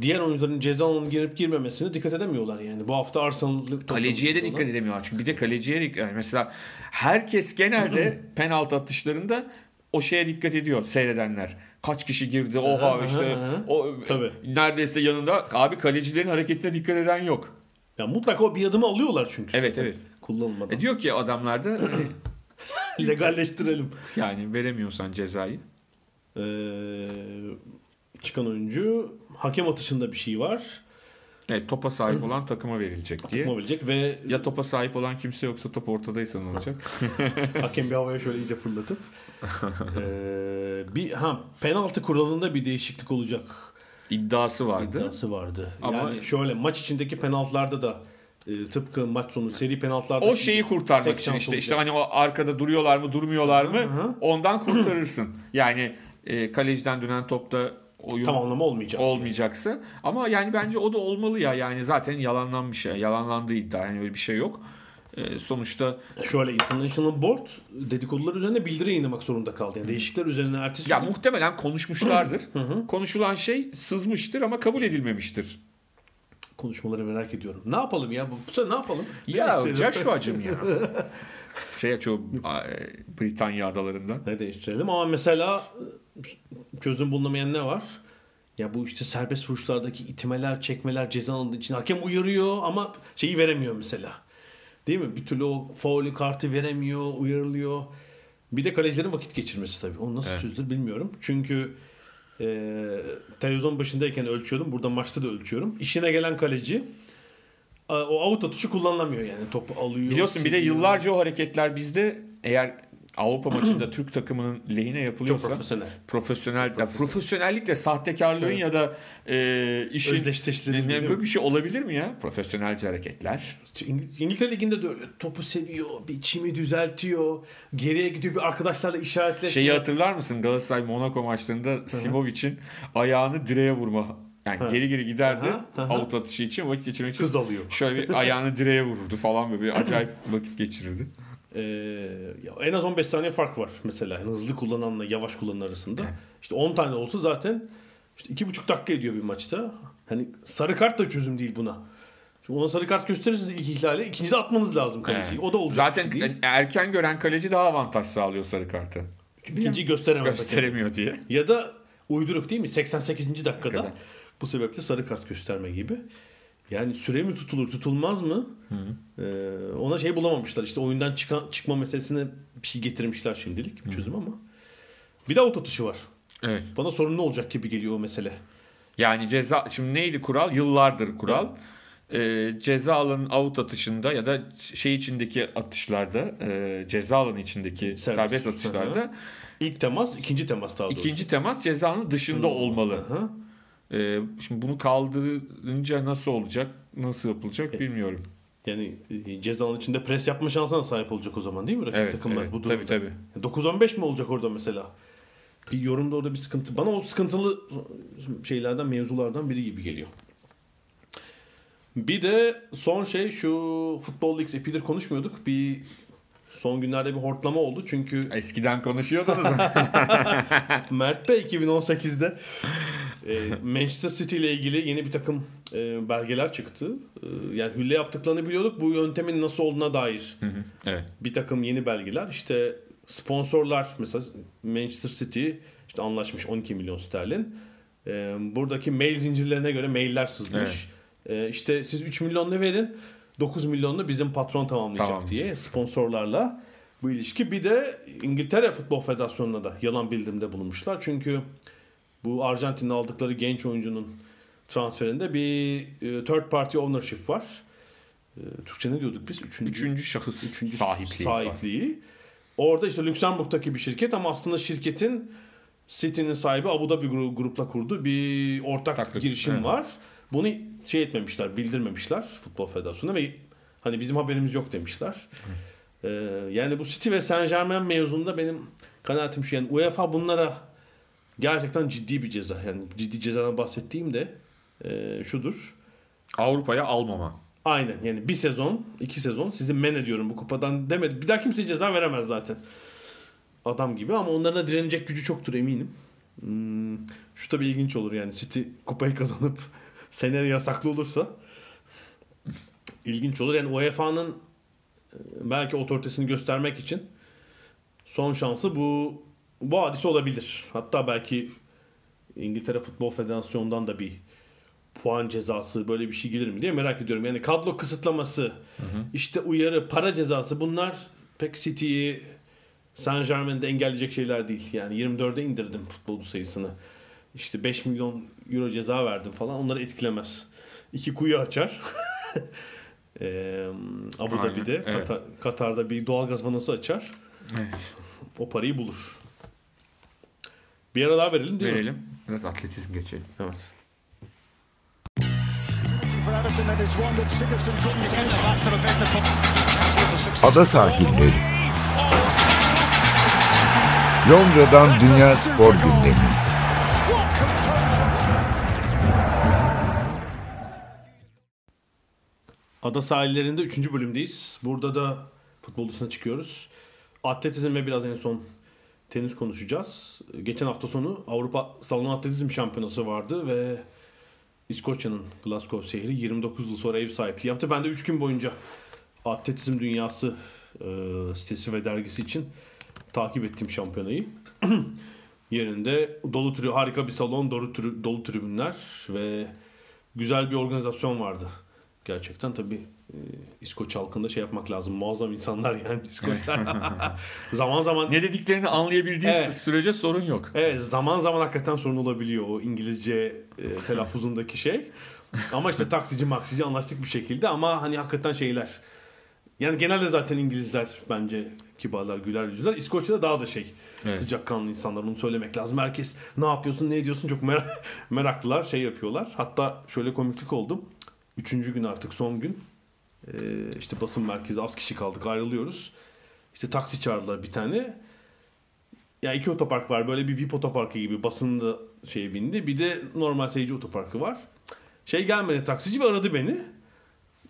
diğer oyuncuların ceza alanına girip girmemesine dikkat edemiyorlar yani. Bu hafta Arsenal'lı kaleciye de dikkat edemiyorlar. Çünkü bir de kaleciye yani mesela herkes genelde penaltı atışlarında o şeye dikkat ediyor seyredenler. Kaç kişi girdi? Oha Aha, işte aha. o Tabii. neredeyse yanında abi kalecilerin hareketine dikkat eden yok. Ya mutlaka o bir adımı alıyorlar çünkü. Evet, evet. Kullanılmadan. E diyor ki adamlar da hani Legalleştirelim. yani veremiyorsan cezayı. Ee, çıkan oyuncu hakem atışında bir şey var. Evet topa sahip olan takıma verilecek diye. Yapabilecek ve Ya topa sahip olan kimse yoksa top ortadaysa ne olacak? hakem bir havaya şöyle iyice fırlatıp ee, bir ha penaltı kuralında bir değişiklik olacak İddiası vardı. iddiası vardı. Ama- yani şöyle maç içindeki penaltılarda da e, tıpkı maç sonu seri penaltılarda O şeyi kurtarmak için işte işte olacak. hani o arkada duruyorlar mı durmuyorlar mı ondan kurtarırsın. yani e, kaleciden dönen topta oyun tamamlama olmayacak. olmayacaksa ama yani bence o da olmalı ya yani zaten yalanlanmış şey yalanlandığı iddia yani öyle bir şey yok. E, sonuçta Şöyle International Board dedikodular üzerine bildiri yayınlamak zorunda kaldı. Yani değişiklikler üzerine ertesi ya gün- muhtemelen konuşmuşlardır. hı. Konuşulan şey sızmıştır ama kabul edilmemiştir. konuşmaları merak ediyorum. Ne yapalım ya? Bu, sefer ne yapalım? Ne Ya? Joshua'cım ya. Şey aç o a, Britanya adalarından. Ne değiştirelim ama mesela çözüm bulunamayan ne var? Ya bu işte serbest vuruşlardaki itimeler, çekmeler ceza alındığı için hakem uyarıyor ama şeyi veremiyor mesela. Değil mi? Bir türlü o faulü kartı veremiyor, uyarılıyor. Bir de kalecilerin vakit geçirmesi tabii. Onu nasıl Evet. çözülür bilmiyorum. Çünkü e, televizyon başındayken ölçüyordum. Burada maçta da ölçüyorum. İşine gelen kaleci o out atışı kullanılamıyor yani. Topu alıyor. Biliyorsun bir de yıllarca o hareketler bizde eğer Avrupa maçında Türk takımının lehine çok yapılıyorsa profesyonel. profesyonel ya profesyonellikle sahtekarlığın Evet. ya da e, işin Özdeşleştirildi, ne- değil mi? böyle bir şey olabilir mi ya? Profesyonelce hareketler. İngil- İngiltere Ligi'nde de öyle. Topu seviyor, bir çimi düzeltiyor, geriye gidiyor bir arkadaşlarla işaretleşiyor. Şeyi hatırlar mısın Galatasaray Monaco maçlarında Simovic'in ayağını direğe vurma. Yani Hı. geri geri giderdi Aha, aha. avut atışı için vakit geçirmek için. Kız alıyor. Şöyle bir ayağını direğe vururdu falan böyle bir acayip vakit geçirirdi. Ya en az 15 saniye fark var mesela. Yani hızlı kullananla yavaş kullanan arasında. İşte 10 tane olsa zaten işte 2,5 dakika ediyor bir maçta. Hani sarı kart da çözüm değil buna. Çünkü ona sarı kart gösterirseniz ilk ihlali ikinci de atmanız lazım kaleciyi. Evet. O da olacak. Zaten şey değil. erken gören kaleci daha avantaj sağlıyor sarı kartı. ikinciyi gösteremez. Gösteremiyor diye. Ya da uyduruk değil mi? 88. dakikada Dakikada. bu sebeple sarı kart gösterme gibi. Yani süre mi tutulur tutulmaz mı? Ee, ona şey bulamamışlar. İşte oyundan çıkan, çıkma meselesine bir şey getirmişler şimdilik bir çözüm ama. Bir de out atışı var. Evet. Bana sorunlu olacak gibi geliyor o mesele. Yani ceza şimdi neydi kural? Yıllardır kural. Ee, ceza alanın out atışında ya da şey içindeki atışlarda, e, ceza alanı içindeki Serbest. serbest, atışlarda İlk temas, ikinci temas daha doğrusu. ikinci temas ceza alanı dışında olmalı. Aha. Ee, şimdi bunu kaldırınca nasıl olacak, nasıl yapılacak bilmiyorum. Yani e, cezanın içinde pres yapma şansına sahip olacak o zaman değil mi rakip Evet, takımlar evet. bu tabii durumda? tabii. 9-15 mi olacak orada mesela? Bir yorumda orada bir sıkıntı. Bana o sıkıntılı şeylerden, mevzulardan biri gibi geliyor. Bir de son şey şu Futbol Leagues epidir konuşmuyorduk. Bir son günlerde bir hortlama oldu. Çünkü Eskiden konuşuyordunuz. Mert Bey 2018'de e, Manchester City ile ilgili yeni bir takım e, belgeler çıktı. E, yani hülle yaptıklarını biliyorduk. Bu yöntemin nasıl olduğuna dair Hı hı, evet. bir takım yeni belgeler. İşte sponsorlar mesela Manchester City işte anlaşmış 12 milyon sterlin. Ee, buradaki mail zincirlerine göre mailler sızmış. Ee, işte siz 3 milyonla verin 9 milyonla bizim patron tamamlayacak Tamamlayacak. diye sponsorlarla bu ilişki. Bir de İngiltere Futbol Federasyonu'na da yalan bildirimde bulunmuşlar. Çünkü bu Arjantin'de aldıkları genç oyuncunun transferinde bir e, third party ownership var. E, Türkçe ne diyorduk biz? Üçüncü, Üçüncü şahıs Üçüncü sahipliği. sahipliği. Orada işte Lüksemburg'daki bir şirket ama aslında şirketin City'nin sahibi Abu Dhabi gru- grupla kurduğu bir ortak Ortaklık, girişim evet. var. Bunu şey etmemişler, bildirmemişler Futbol Federasyonu'na ve hani bizim haberimiz yok demişler. Ee, yani bu City ve Saint Germain mevzunda benim kanaatim şu yani UEFA bunlara gerçekten ciddi bir ceza. Yani ciddi cezadan bahsettiğim de e, şudur. Avrupa'ya almama. Aynen yani bir sezon, iki sezon sizi men ediyorum bu kupadan demedi. Bir daha kimse ceza veremez zaten. Adam gibi ama onların da direnecek gücü çoktur eminim. Hmm, şu tabii ilginç olur yani City kupayı kazanıp seneye yasaklı olursa ilginç olur. Yani UEFA'nın e, belki otoritesini göstermek için son şansı bu bu hadise olabilir. Hatta belki İngiltere Futbol Federasyonu'ndan da bir puan cezası böyle bir şey gelir mi diye merak ediyorum. Yani kadro kısıtlaması, işte uyarı, para cezası bunlar pek City'yi Saint Germain'de engelleyecek şeyler değil. Yani 24'e indirdim futbolcu sayısını. İşte 5 milyon euro ceza verdim falan. Onları etkilemez. İki kuyu açar. Eee Abu Aynen, Dhabi'de, evet. Katar- Katar'da bir doğalgaz vanası açar. Evet. O parayı bulur. Bir ara daha verelim değil mi? Verelim. Biraz atletizm geçelim. Evet. Ada sahilleri. Londra'dan Dünya Spor Gündemi. Ada sahillerinde 3. bölümdeyiz. Burada da futbol dışına çıkıyoruz. Atletizm ve biraz en son tenis konuşacağız. Geçen hafta sonu Avrupa Salon Atletizm Şampiyonası vardı ve İskoçya'nın Glasgow şehri 29 yıl sonra ev sahipliği yaptı. Ben de 3 gün boyunca Atletizm Dünyası e, sitesi ve dergisi için takip ettim şampiyonayı. Yerinde dolu türü harika bir salon, dolu, türü, dolu tribünler ve güzel bir organizasyon vardı. Gerçekten tabii e, İskoç halkında şey yapmak lazım. Muazzam insanlar yani İskoçlar. zaman zaman Ne dediklerini anlayabildiğiniz Evet. sürece sorun yok. Evet zaman zaman hakikaten sorun olabiliyor o İngilizce e, telaffuzundaki şey. Ama işte taksici maksici anlaştık bir şekilde ama hani hakikaten şeyler. Yani genelde zaten İngilizler bence kibarlar, güler yüzler. İskoçya'da daha da şey Evet. sıcakkanlı insanlar onu söylemek lazım. Herkes ne yapıyorsun ne ediyorsun çok merak, meraklılar şey yapıyorlar. Hatta şöyle komiklik oldu. Üçüncü gün artık son gün. Ee, işte basın merkezi az kişi kaldık ayrılıyoruz. İşte taksi çağırdılar bir tane. Ya iki otopark var. Böyle bir VIP otoparkı gibi. Basın da şeye bindi. Bir de normal seyirci otoparkı var. Şey gelmedi taksici ve aradı beni.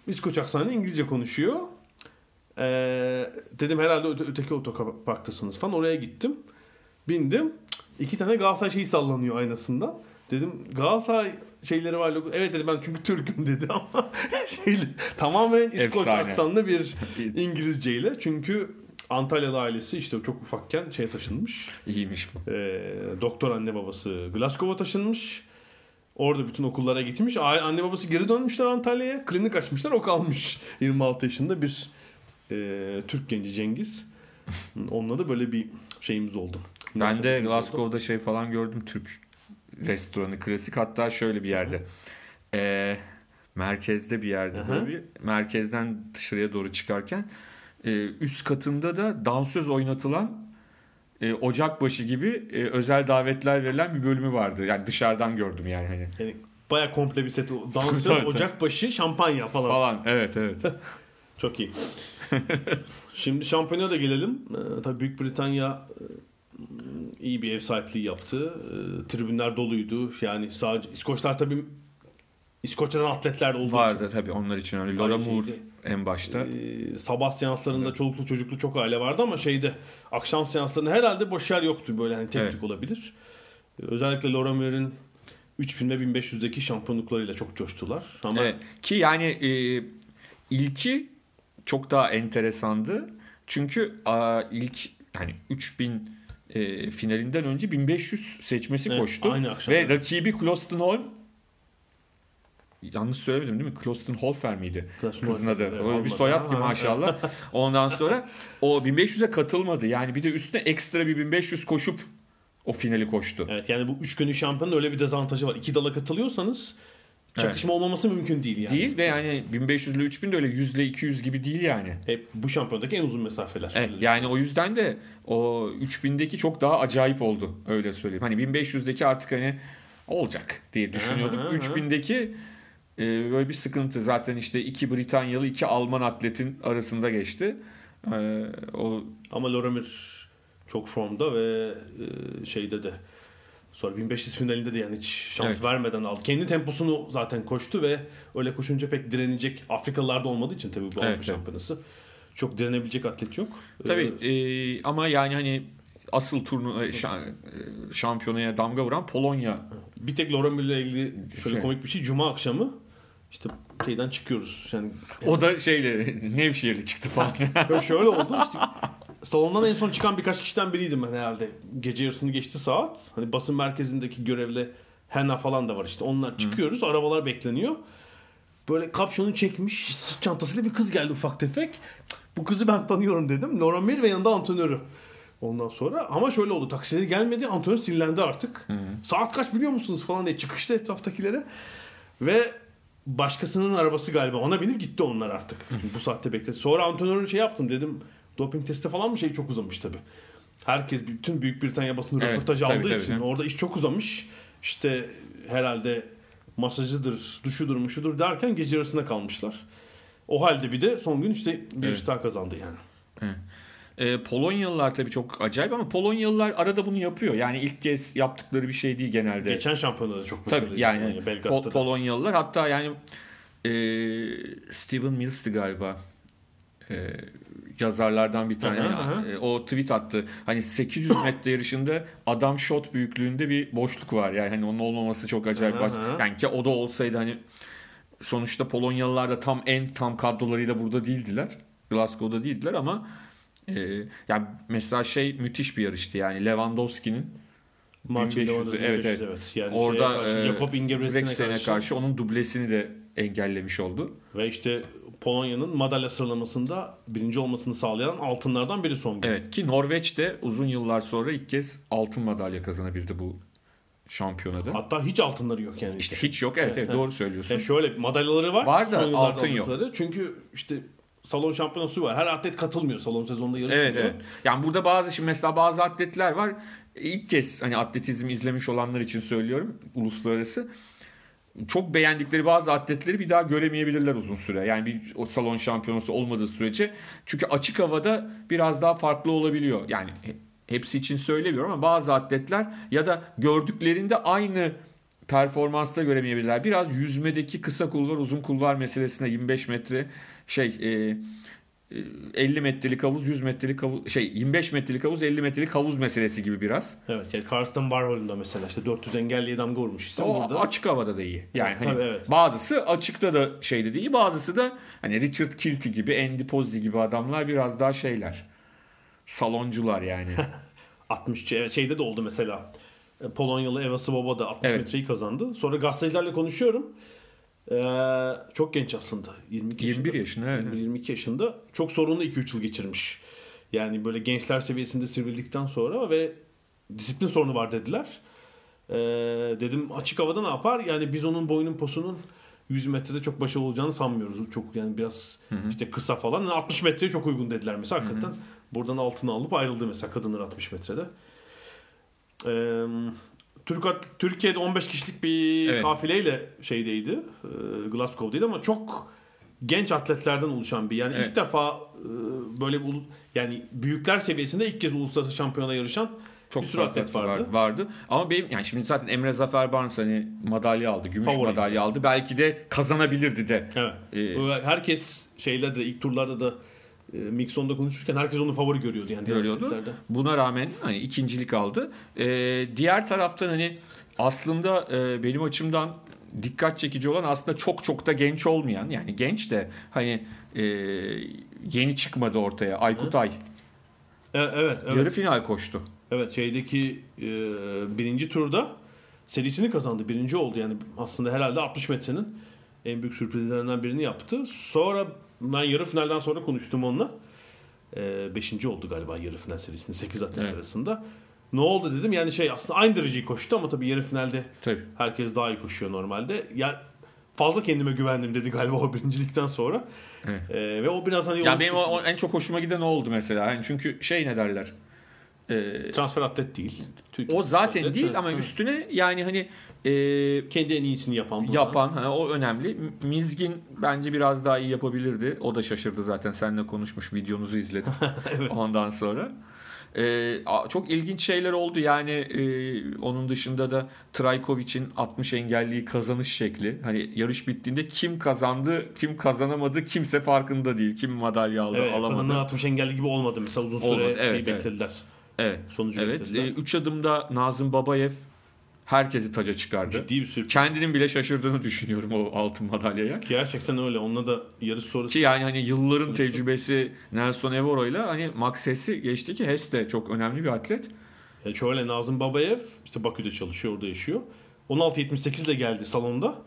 İskoç aksanı İngilizce konuşuyor. Ee, dedim herhalde öte, öteki otoparktasınız falan. Oraya gittim. Bindim. İki tane Galatasaray şeyi sallanıyor aynasında. Dedim Galatasaray şeyleri var. logo- Evet dedi ben çünkü Türk'üm dedi ama şeyli, tamamen İskoç aksanlı bir İngilizceyle. Çünkü Antalya'da ailesi işte çok ufakken şeye taşınmış. İyiymiş bu. Ee, doktor anne babası Glasgow'a taşınmış. Orada bütün okullara gitmiş. Anne babası geri dönmüşler Antalya'ya. Klinik açmışlar. O kalmış. 26 yaşında bir e, Türk genci Cengiz. Onunla da böyle bir şeyimiz oldu. Ben de Münasebetimiz oldu. Glasgow'da şey falan gördüm Türk restoranı klasik hatta şöyle bir yerde. Ee, merkezde bir yerde Hı hı. böyle bir merkezden dışarıya doğru çıkarken e, üst katında da dansöz oynatılan e, Ocakbaşı gibi e, özel davetler verilen bir bölümü vardı. Yani dışarıdan gördüm yani hani. Yani baya komple bir set. Dansöz, ocakbaşı, şampanya falan. Falan evet evet. Çok iyi. Şimdi şampiyona da gelelim. Ee, tabii Büyük Britanya e, iyi bir ev sahipliği yaptı. Ee, tribünler doluydu. Yani sadece İskoçlar tabii İskoçya'dan atletler olduğu Vardı tabii onlar için öyle. Laura Moore en başta. için. Ee, sabah seanslarında çoluklu çocuklu çok aile vardı ama şeyde akşam seanslarında herhalde boş yer yoktu. Böyle hani tek Evet. tük olabilir. Özellikle Laura Muir'in 3000 ve 1500'deki şampiyonluklarıyla çok coştular. Ama Evet. Ki yani e, ilki çok daha enteresandı. Çünkü a, ilk yani 3000 e, finalinden önce 1500 seçmesi Evet, koştu. aynı akşam, Ve evet. rakibi Klostenholm yanlış söylemedim değil mi? Klostenholfer miydi? Kızın adı. evet, Öyle bir soyad ki maşallah. Ondan sonra o 1500'e katılmadı. Yani bir de üstüne ekstra bir 1500 koşup o finali koştu. Evet yani bu üç günlük şampiyonun öyle bir dezavantajı var. İki dala katılıyorsanız çakışma olmaması mümkün değil yani. Değil ve yani 1500 ile 3000 de öyle 100 ile 200 gibi değil yani. Hep bu şampiyondaki en uzun mesafeler. Evet, yani o yüzden de o 3000'deki çok daha acayip oldu öyle söyleyeyim. Hani 1500'deki artık hani olacak diye düşünüyorduk. Hı. 3000'deki e, böyle bir sıkıntı zaten işte iki Britanyalı iki Alman atletin arasında geçti. E, o Ama Loremir çok formda ve e, şeyde de sonra 1500 finalinde de yani hiç şans Evet. vermeden aldı. Kendi temposunu zaten koştu ve öyle koşunca pek direnecek Afrikalılarda olmadığı için tabii bu Avrupa evet. Şampiyonası. Çok direnebilecek atlet yok. tabii Ee, e, ama yani hani asıl turnu e, e, şampiyonaya damga vuran Polonya. bir tek Loremir ile ilgili şöyle Şey. komik bir şey. Cuma akşamı işte şeyden çıkıyoruz. Yani O da şeyle Nevşehirli çıktı falan. Şöyle oldu işte. Salondan en son çıkan birkaç kişiden biriydim ben herhalde. Gece yarısını geçti saat. Hani basın merkezindeki görevli Hena falan da var işte. Onlar çıkıyoruz. Arabalar bekleniyor. Böyle kapşonu çekmiş sırt çantasıyla bir kız geldi ufak tefek. Cık, Bu kızı ben tanıyorum dedim. Laura Mir ve yanında antrenörü. Ondan sonra ama şöyle oldu. Taksileri gelmedi. Antrenör sinirlendi artık. Saat kaç biliyor musunuz falan diye çıkıştı etraftakilere. Ve başkasının arabası galiba. Ona binip gitti onlar artık. bu saatte bekledi. Sonra antrenörün şey yaptım dedim. Doping testi falan mı şey çok uzamış tabi. Herkes bütün Büyük Britanya basını Evet, röportaj tabii, aldığı tabii, için tabii. orada iş çok uzamış. İşte herhalde masajıdır, duşudur, muşudur derken gece yarısına kalmışlar. O halde bir de son gün işte bir Evet. evet. daha kazandı yani. E, Polonyalılar tabii çok acayip ama Polonyalılar arada bunu yapıyor. Yani ilk kez yaptıkları bir şey değil genelde. Geçen şampiyonada da çok başarılıydı. Tabii yani Polonya, Belgrad'da Pol-. Polonyalılar hatta yani e, Steven Mills'ti galiba. E, yazarlardan bir tane. Yani, hı. e, o tweet attı. Hani 800 metre yarışında adam shot büyüklüğünde bir boşluk var. Yani hani onun olmaması çok acayip. Hı hı. Yani ki o da olsaydı hani sonuçta Polonyalılar da tam en tam kadrolarıyla burada değildiler. Glasgow'da değildiler ama e, yani mesela şey müthiş bir yarıştı yani Lewandowski'nin Martin 1500'ü, Lewandowski evet, 1500, evet. Yani Orada karşı, e, Jakob Ingebrigtsen'e karşı, karşı. onun dublesini de engellemiş oldu. ve işte Polonya'nın madalya sıralamasında birinci olmasını sağlayan altınlardan biri son gün. Evet ki Norveç de uzun yıllar sonra ilk kez altın madalya kazanabildi bu şampiyonada. Hatta hiç altınları yok yani. İşte hiç yok evet, evet, evet. doğru söylüyorsun. Ya şöyle madalyaları var. Var da altın yok. Çünkü işte salon şampiyonası var. Her atlet katılmıyor salon sezonunda yarışmıyor. Evet evet. Yani burada bazı şimdi mesela bazı atletler var. İlk kez hani atletizm izlemiş olanlar için söylüyorum uluslararası. Çok beğendikleri bazı atletleri bir daha göremeyebilirler uzun süre. Yani bir salon şampiyonası olmadığı sürece. Çünkü açık havada biraz daha farklı olabiliyor. Yani he- hepsi için söylemiyorum ama bazı atletler ya da gördüklerinde aynı performansta göremeyebilirler. Biraz yüzmedeki kısa kulvar uzun kulvar meselesine 25 metre şey e, 50 metrelik havuz 100 metrelik havuz şey 25 metrelik havuz 50 metrelik havuz meselesi gibi biraz. Evet yani Karsten Warhol'un mesela işte 400 engelliye damga vurmuş işte O burada. açık havada da iyi. Yani hani Tabii, evet. bazısı açıkta da şeyde de iyi, bazısı da hani Richard Kilty gibi, Andy Pozzi gibi adamlar biraz daha şeyler. Saloncular yani. 60 evet şeyde de oldu mesela. E, Polonyalı Eva Svoboda da 60 Evet. metreyi kazandı. Sonra gazetecilerle konuşuyorum. Ee, çok genç aslında. 22 21 yaşında, evet. 22 yaşında. Çok sorunlu 2-3 yıl geçirmiş. Yani böyle gençler seviyesinde sivrildikten sonra ve disiplin sorunu var dediler. Ee, dedim açık havada ne yapar? Yani biz onun boyunun posunun 100 metrede çok başarılı olacağını sanmıyoruz. Çok yani biraz işte kısa falan. Yani 60 metreye çok uygun dediler mesela hakikaten. Buradan altına alıp ayrıldı mesela kadınlar 60 metrede. Ee, Türk Türkiye'de 15 kişilik bir Evet. kafileyle şeydeydi. E, Glasgow'daydı ama çok genç atletlerden oluşan bir yani Evet. ilk defa e, böyle bir yani büyükler seviyesinde ilk kez uluslararası şampiyona yarışan Çok bir sürü atlet vardı. vardı. vardı. Ama benim yani şimdi zaten Emre Zafer Barnes hani madalya aldı, gümüş Favori madalya zaten. aldı. Belki de kazanabilirdi de. Evet. Ee, Herkes şeylerde de ilk turlarda da e, Mixon'da konuşurken herkes onu favori görüyordu yani diğer görüyordu. Buna rağmen hani ikincilik aldı. Ee, diğer taraftan hani aslında e, benim açımdan dikkat çekici olan aslında çok çok da genç olmayan yani genç de hani e, yeni çıkmadı ortaya Aykut Ay E, evet, evet. yarı final koştu. Evet şeydeki e, birinci turda serisini kazandı. Birinci oldu yani aslında herhalde 60 metrenin en büyük sürprizlerinden birini yaptı. Sonra ben yarı finalden sonra konuştum onunla. E, beşinci oldu galiba yarı final serisinde 8 atlet Evet. arasında. Ne oldu dedim yani şey aslında aynı dereceyi koştu ama tabii yarı finalde Tabii. herkes daha iyi koşuyor normalde. Ya fazla kendime güvendim dedi galiba o birincilikten sonra. Evet. Ee, ve o biraz hani Ya benim o en çok hoşuma giden o oldu mesela. Yani çünkü şey ne derler? Ee, transfer atlet değil. Türkiye o zaten atlet. değil Evet, ama evet. üstüne yani hani e, kendi en iyisini yapan burada. yapan hani o önemli. Mizgin bence biraz daha iyi yapabilirdi. O da şaşırdı zaten. Seninle konuşmuş videonuzu izledim. Ondan sonra. A- çok ilginç şeyler oldu. Yani e, onun dışında da Trajkovic'in 60 engelliyi kazanış şekli. Hani yarış bittiğinde kim kazandı, kim kazanamadı kimse farkında değil. Kim madalya aldı, Evet, alamadı. kadınlar 60 engelli gibi olmadı mesela uzun süre Olmadı, şey evet, evet. beklediler. Evet. Sonucu Evet. beklediler. 3 adımda Nazım Babayev herkesi taca çıkardı. Ciddi bir sürpriz. Kendinin bile şaşırdığını düşünüyorum o altın madalyaya. Gerçekten öyle. Onunla da yarış sonrası Ki yani hani yılların tecrübesi Nelson Evoro ile hani Max Hess'i geçti ki Hess de çok önemli bir atlet. Yani şöyle Nazım Babayev işte Bakü'de çalışıyor, orada yaşıyor. 16.78 ile geldi salonda.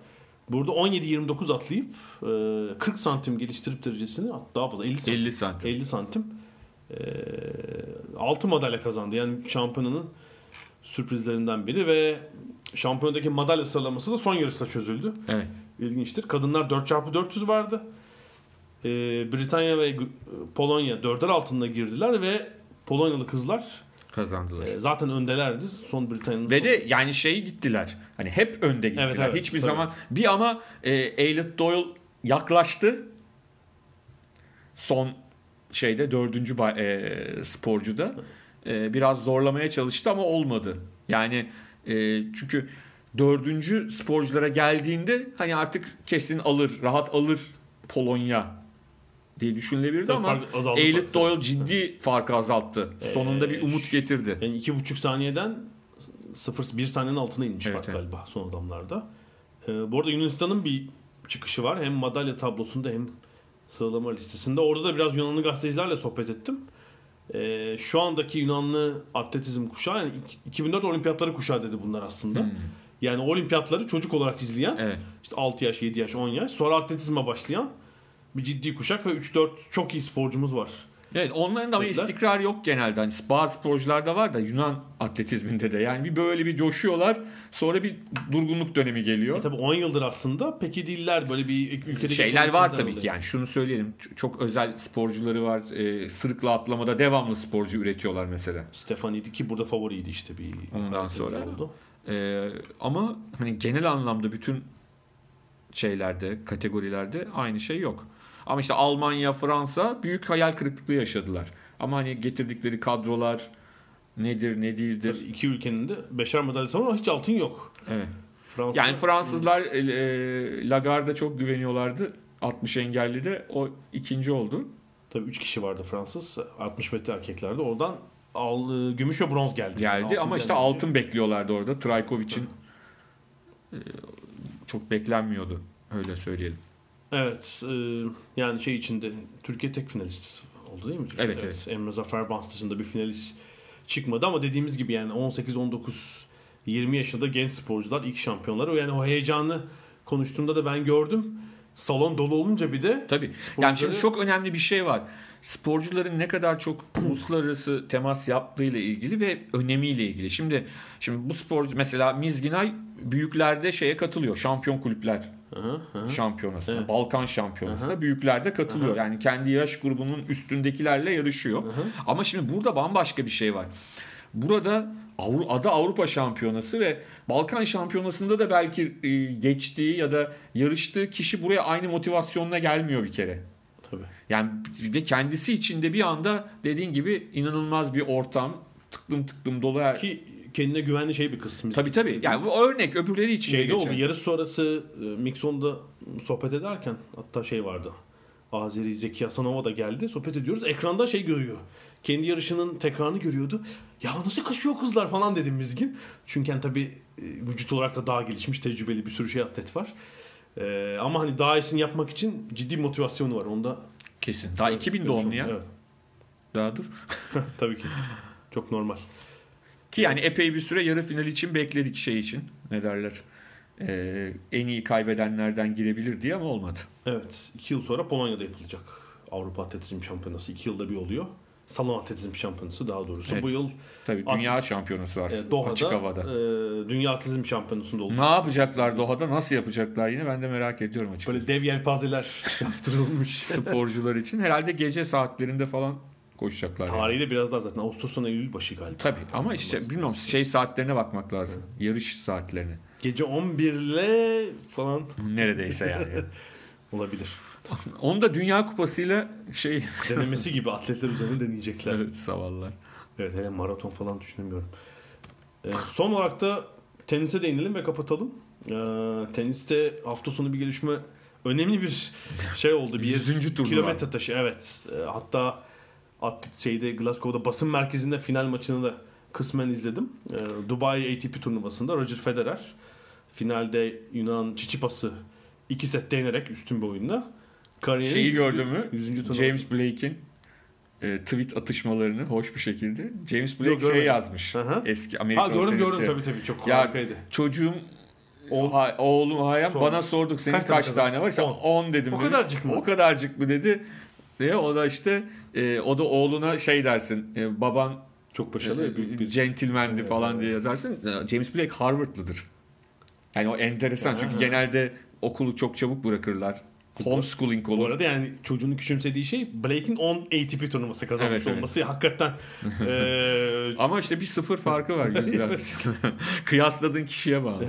Burada 17.29 atlayıp e, 40 santim geliştirip derecesini daha fazla 50 santim. 50 santim. 50 santim. E, 6 madalya kazandı. Yani şampiyonanın sürprizlerinden biri ve şampiyonadaki madalya sıralaması da son yarışta çözüldü. Evet. İlginçtir. Kadınlar 4x400 vardı. Ee, Britanya ve Polonya dörder altında girdiler ve Polonyalı kızlar Kazandılar. e, zaten öndelerdi. Son Britanya'nın Ve de yani şey gittiler. Hani hep önde gittiler. Evet, evet, Hiçbir tabii. zaman bir ama e, Eilert Doyle yaklaştı. Son şeyde dördüncü e, sporcuda. E, biraz zorlamaya çalıştı ama olmadı. Yani e, çünkü dördüncü sporculara geldiğinde hani artık kesin alır, rahat alır Polonya diye düşünülebilirdi Tabii ama azaldı. Doyle ciddi farkı azalttı. Sonunda bir umut getirdi. Yani iki buçuk saniyeden 0-1 saniyenin altına inmiş Evet, fark evet. galiba son adamlarda. Ee, bu arada Yunanistan'ın bir çıkışı var. Hem madalya tablosunda hem sıralama listesinde. Orada da biraz Yunanlı gazetecilerle sohbet ettim. Ee, şu andaki Yunanlı atletizm kuşağı yani iki- 2004 olimpiyatları kuşağı dedi bunlar aslında. Hmm. Yani olimpiyatları çocuk olarak izleyen Evet. işte 6 yaş, 7 yaş, 10 yaş sonra atletizme başlayan bir ciddi kuşak ve 3-4 çok iyi sporcumuz var. Evet onların da ama istikrar yok genelde. Hani bazı sporcularda var da Yunan atletizminde de. Yani bir böyle bir coşuyorlar sonra bir durgunluk dönemi geliyor. E tabii 10 yıldır aslında peki değiller böyle bir ülkedeki Şeyler var tabii oluyor. ki yani şunu söyleyelim çok özel sporcuları var Ee, sırıkla atlamada devamlı sporcu üretiyorlar mesela. Stefani'ydi ki burada favoriydi işte bir Ondan sonra. oldu. Ee, ama hani genel anlamda bütün şeylerde kategorilerde aynı şey yok. Ama işte Almanya, Fransa büyük hayal kırıklığı yaşadılar. Ama hani getirdikleri kadrolar nedir ne değildir. İki ülkenin de beşer madalyası ama hiç altın yok. Evet. Fransa Yani Fransızlar e, e, Lagarde'a çok güveniyorlardı. 60 engelli de o ikinci oldu. tabii 3 kişi vardı Fransız 60 metre erkeklerde. Oradan al, gümüş ve bronz geldi. Geldi Altın ama işte gelmedi. altın bekliyorlardı orada. Trajkovic'in e, çok beklenmiyordu. Öyle söyleyelim. Evet. e, yani şey içinde Türkiye tek finalist oldu değil mi? Evet, evet. Emre Zafer Bans dışında bir finalist çıkmadı ama dediğimiz gibi yani 18 19 20 yaşında genç sporcular ilk şampiyonlar. Yani o heyecanı konuştuğumda da ben gördüm. Salon dolu olunca bir de Tabii. Yani şimdi çok önemli bir şey var. Sporcuların ne kadar çok uluslararası temas yaptığıyla ilgili ve önemiyle ilgili. Şimdi şimdi bu sporcu mesela Mizginay büyüklerde şeye katılıyor. Şampiyon kulüpler şampiyonasına, Evet. Balkan şampiyonasına büyüklerde katılıyor. Yani kendi yaş grubunun üstündekilerle yarışıyor. Ama şimdi burada bambaşka bir şey var. Burada Avru- adı Avrupa Şampiyonası ve Balkan Şampiyonası'nda da belki e, geçtiği ya da yarıştığı kişi buraya aynı motivasyonla gelmiyor bir kere. Tabii. Yani ve kendisi içinde bir anda dediğin gibi inanılmaz bir ortam tıklım tıklım dolu her... Ki kendine güvenli şey bir kısmı. Tabii tabii. Yani bu örnek öbürleri için de Şeyde geçer. oldu yarış sonrası e, Mixon'da sohbet ederken hatta şey vardı. Azeri Zeki Hasanova da geldi. Sohbet ediyoruz. Ekranda şey görüyor. Kendi yarışının tekrarını görüyordu. Ya nasıl kaşıyor kızlar falan dedim Mizgin. Çünkü yani tabii e, vücut olarak da daha gelişmiş, tecrübeli bir sürü şey atlet var. E, ama hani daha iyisini yapmak için ciddi motivasyonu var. Onda Kesin. Daha 2000 doğumlu ya. Evet. Daha dur. Tabii ki. Çok normal. Ki yani epey bir süre yarı final için bekledik şey için. Ne derler? Ee, en iyi kaybedenlerden girebilir diye ama olmadı. Evet. iki yıl sonra Polonya'da yapılacak. Avrupa Atletizm Şampiyonası. iki yılda bir oluyor. Salon atletizm şampiyonası daha doğrusu. Evet. Bu yıl Tabii dünya şampiyonası var. e, Doha'da Açık havada. e, dünya atletizm şampiyonasında olacak. Ne yapacaklar Doha'da? Nasıl yapacaklar yine? Ben de merak ediyorum açıkçası. Böyle dev yelpazeler yaptırılmış. Sporcular için. Herhalde gece saatlerinde falan koşacaklar. yani. Tarihi de biraz daha zaten Ağustos'tan Eylül başı galiba. Tabii ama işte bilmiyorum şey saatlerine bakmak lazım. Yarış saatlerine. Gece 11 ile falan Neredeyse yani. olabilir. Onu da Dünya Kupası'yla şey Denemesi gibi atletler üzerine deneyecekler. Evet, evet, savallar. hele maraton falan düşünemiyorum. Ee, son olarak da tenise değinelim ve kapatalım. Ee, teniste hafta sonu bir gelişme önemli bir şey oldu. Bir Yüzüncü turnuva. Kilometre taşı evet. Ee, hatta at, şeyde Glasgow'da basın merkezinde final maçını da kısmen izledim. Ee, Dubai ATP turnuvasında Roger Federer finalde Yunan Çiçipas'ı iki sette yenerek üstün bir oyunla kariyerin Şeyi gördün mü? James Blake'in e, tweet atışmalarını hoş bir şekilde. James Blake Yok, şey görmedim. yazmış. Hı. Eski Amerika Ha gördüm gördüm tenisçi. tabii tabii çok Ya harikaydı. çocuğum ha, oğlum Hayam Sormuş. bana sorduk senin Kaç kaç, tane var? İşte On. 10 dedim. O kadarcık mı? O kadarcık mı dedi. Diye o da işte e, o da oğluna şey dersin. e, baban Çok başarılı e, büyük bir centilmendi Evet, falan evet. diye yazarsın. E, James Blake Harvard'lıdır. Yani o enteresan çünkü Ha. genelde okulu çok çabuk bırakırlar. Homeschooling Bu olur. arada yani çocuğun küçümsediği şey Blake'in 10 ATP turnuvası kazanmış Evet, evet. olması hakikaten eee, Ama işte bir sıfır farkı var güzel. Kıyasladığın kişiye bağlı.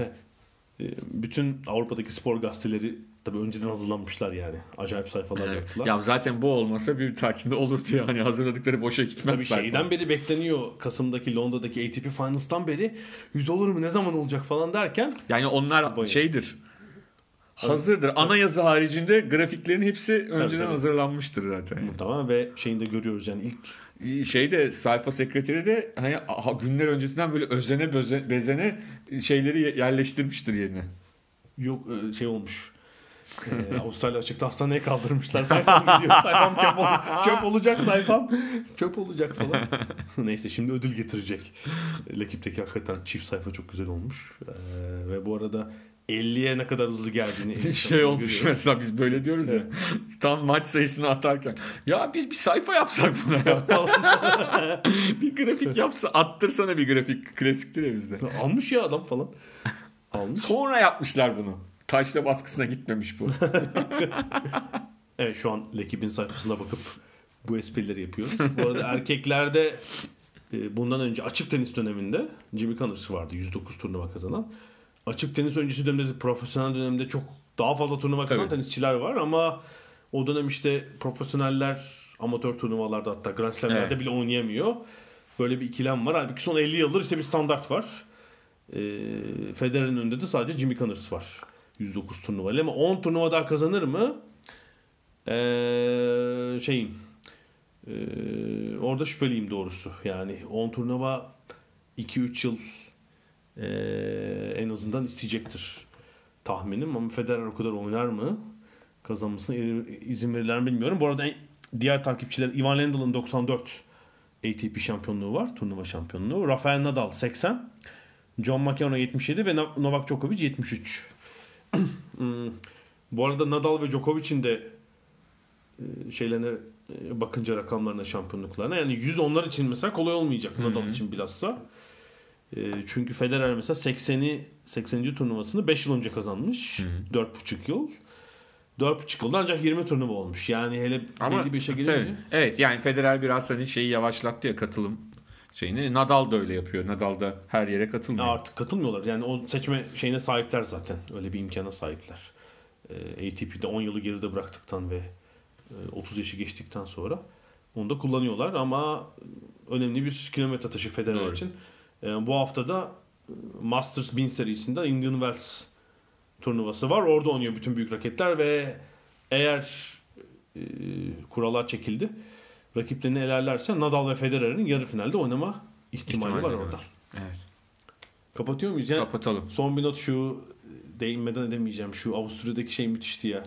e, bütün Avrupa'daki spor gazeteleri tabii önceden hazırlanmışlar yani. Acayip sayfalar Evet. yaptılar. Ya zaten bu olmasa bir takimde olurdu yani hazırladıkları boşa gitmez. Tabii zaten. şeyden beri bekleniyor. Kasım'daki Londra'daki ATP Finals'tan beri 100 olur mu ne zaman olacak falan derken Yani onlar Boyu. şeydir. Hazırdır. Ana yazı haricinde grafiklerin hepsi önceden tabii. hazırlanmıştır zaten. muhtemelen ve şeyini de görüyoruz yani ilk Şeyde sayfa sekreteri de hani aha, günler öncesinden böyle özene böze- bezene şeyleri ye- yerleştirmiştir yerine. Yok e, şey olmuş. Ee, Avustralya açıkta hastaneye kaldırmışlar. Sayfam gidiyor. Sayfam çöp, ol- çöp olacak sayfam. Çöp olacak falan. Neyse şimdi ödül getirecek. Lekip'teki hakikaten çift sayfa çok güzel olmuş. Ee, ve bu arada 50'ye ne kadar hızlı geldiğini şey olmuş görüyor. mesela biz böyle diyoruz ya. Tam maç sayısını atarken. Ya biz bir sayfa yapsak buna ya. bir grafik yapsa attırsana bir grafik. Klasiktir ya bizde. Almış ya adam falan. Almış. Sonra yapmışlar bunu. Taşla baskısına gitmemiş bu. Evet şu an Lekip'in sayfasına bakıp bu esprileri yapıyoruz. Bu arada erkeklerde e, bundan önce açık tenis döneminde Jimmy Connors vardı 109 turnuva kazanan. Açık tenis öncesi dönemde de profesyonel dönemde çok daha fazla turnuva kazanan Tabii. tenisçiler var ama o dönem işte profesyoneller amatör turnuvalarda hatta Grand Slam'lerde Evet. bile oynayamıyor. Böyle bir ikilem var. Halbuki son 50 yıldır işte bir standart var. E, Federer'in önünde de sadece Jimmy Connors var. 109 turnuvayla ama 10 turnuva daha kazanır mı? Ee, şeyim ee, orada şüpheliyim doğrusu. Yani 10 turnuva 2-3 yıl ee, en azından isteyecektir tahminim ama Federer o kadar oynar mı? Kazanmasına izin verirler mi bilmiyorum. Bu arada en- diğer takipçiler Ivan Lendl'ın 94 ATP şampiyonluğu var. Turnuva şampiyonluğu. Rafael Nadal 80. John McEnroe 77 ve No- Novak Djokovic 73. Hmm, Bu arada Nadal ve Djokovic'in de e, şeylerine e, bakınca rakamlarına şampiyonluklarına yani 100 onlar için mesela kolay olmayacak Nadal için bilhassa. E, Çünkü Federer mesela 80'i 80. turnuvasını 5 yıl önce kazanmış. 4,5 yıl. 4,5 yılda ancak 20 turnuva olmuş. Yani hele belli bir işe tabii. Evet yani Federer biraz hani şeyi yavaşlattı ya katılım şeyini. Nadal da öyle yapıyor. Nadal da her yere katılmıyor. Artık katılmıyorlar. Yani o seçme şeyine sahipler zaten. Öyle bir imkana sahipler. E, ATP'de 10 yılı geride bıraktıktan ve e, 30 yaşı geçtikten sonra onu da kullanıyorlar ama önemli bir kilometre taşı Federer Doğru. için. E, bu hafta da e, Masters 1000 serisinde Indian Wells turnuvası var. Orada oynuyor bütün büyük raketler ve eğer e, kurallar çekildi rakiplerini elerlerse Nadal ve Federer'in yarı finalde oynama ihtimali, İhtimali var var. orada. Evet. Kapatıyor muyuz? Yani Kapatalım. son bir not şu değinmeden edemeyeceğim. Şu Avusturya'daki şey müthişti ya.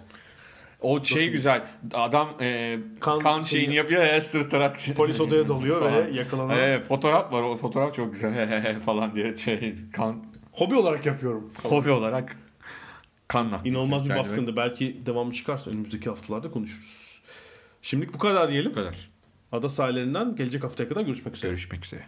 O şey güzel. Adam e, Kan kan, şeyi- şeyini yapıyor ya sırıtarak. Polis odaya dalıyor ve yakalanan. Evet, fotoğraf var. O fotoğraf çok güzel falan diye şey kan Hobi olarak yapıyorum. hobi olarak kan nakli. İnanılmaz bir Yani baskındı. Belki devamı çıkarsa önümüzdeki haftalarda konuşuruz. Şimdilik bu kadar diyelim. Bu kadar. ada sahillerinden gelecek haftaya kadar görüşmek üzere. Görüşmek üzere.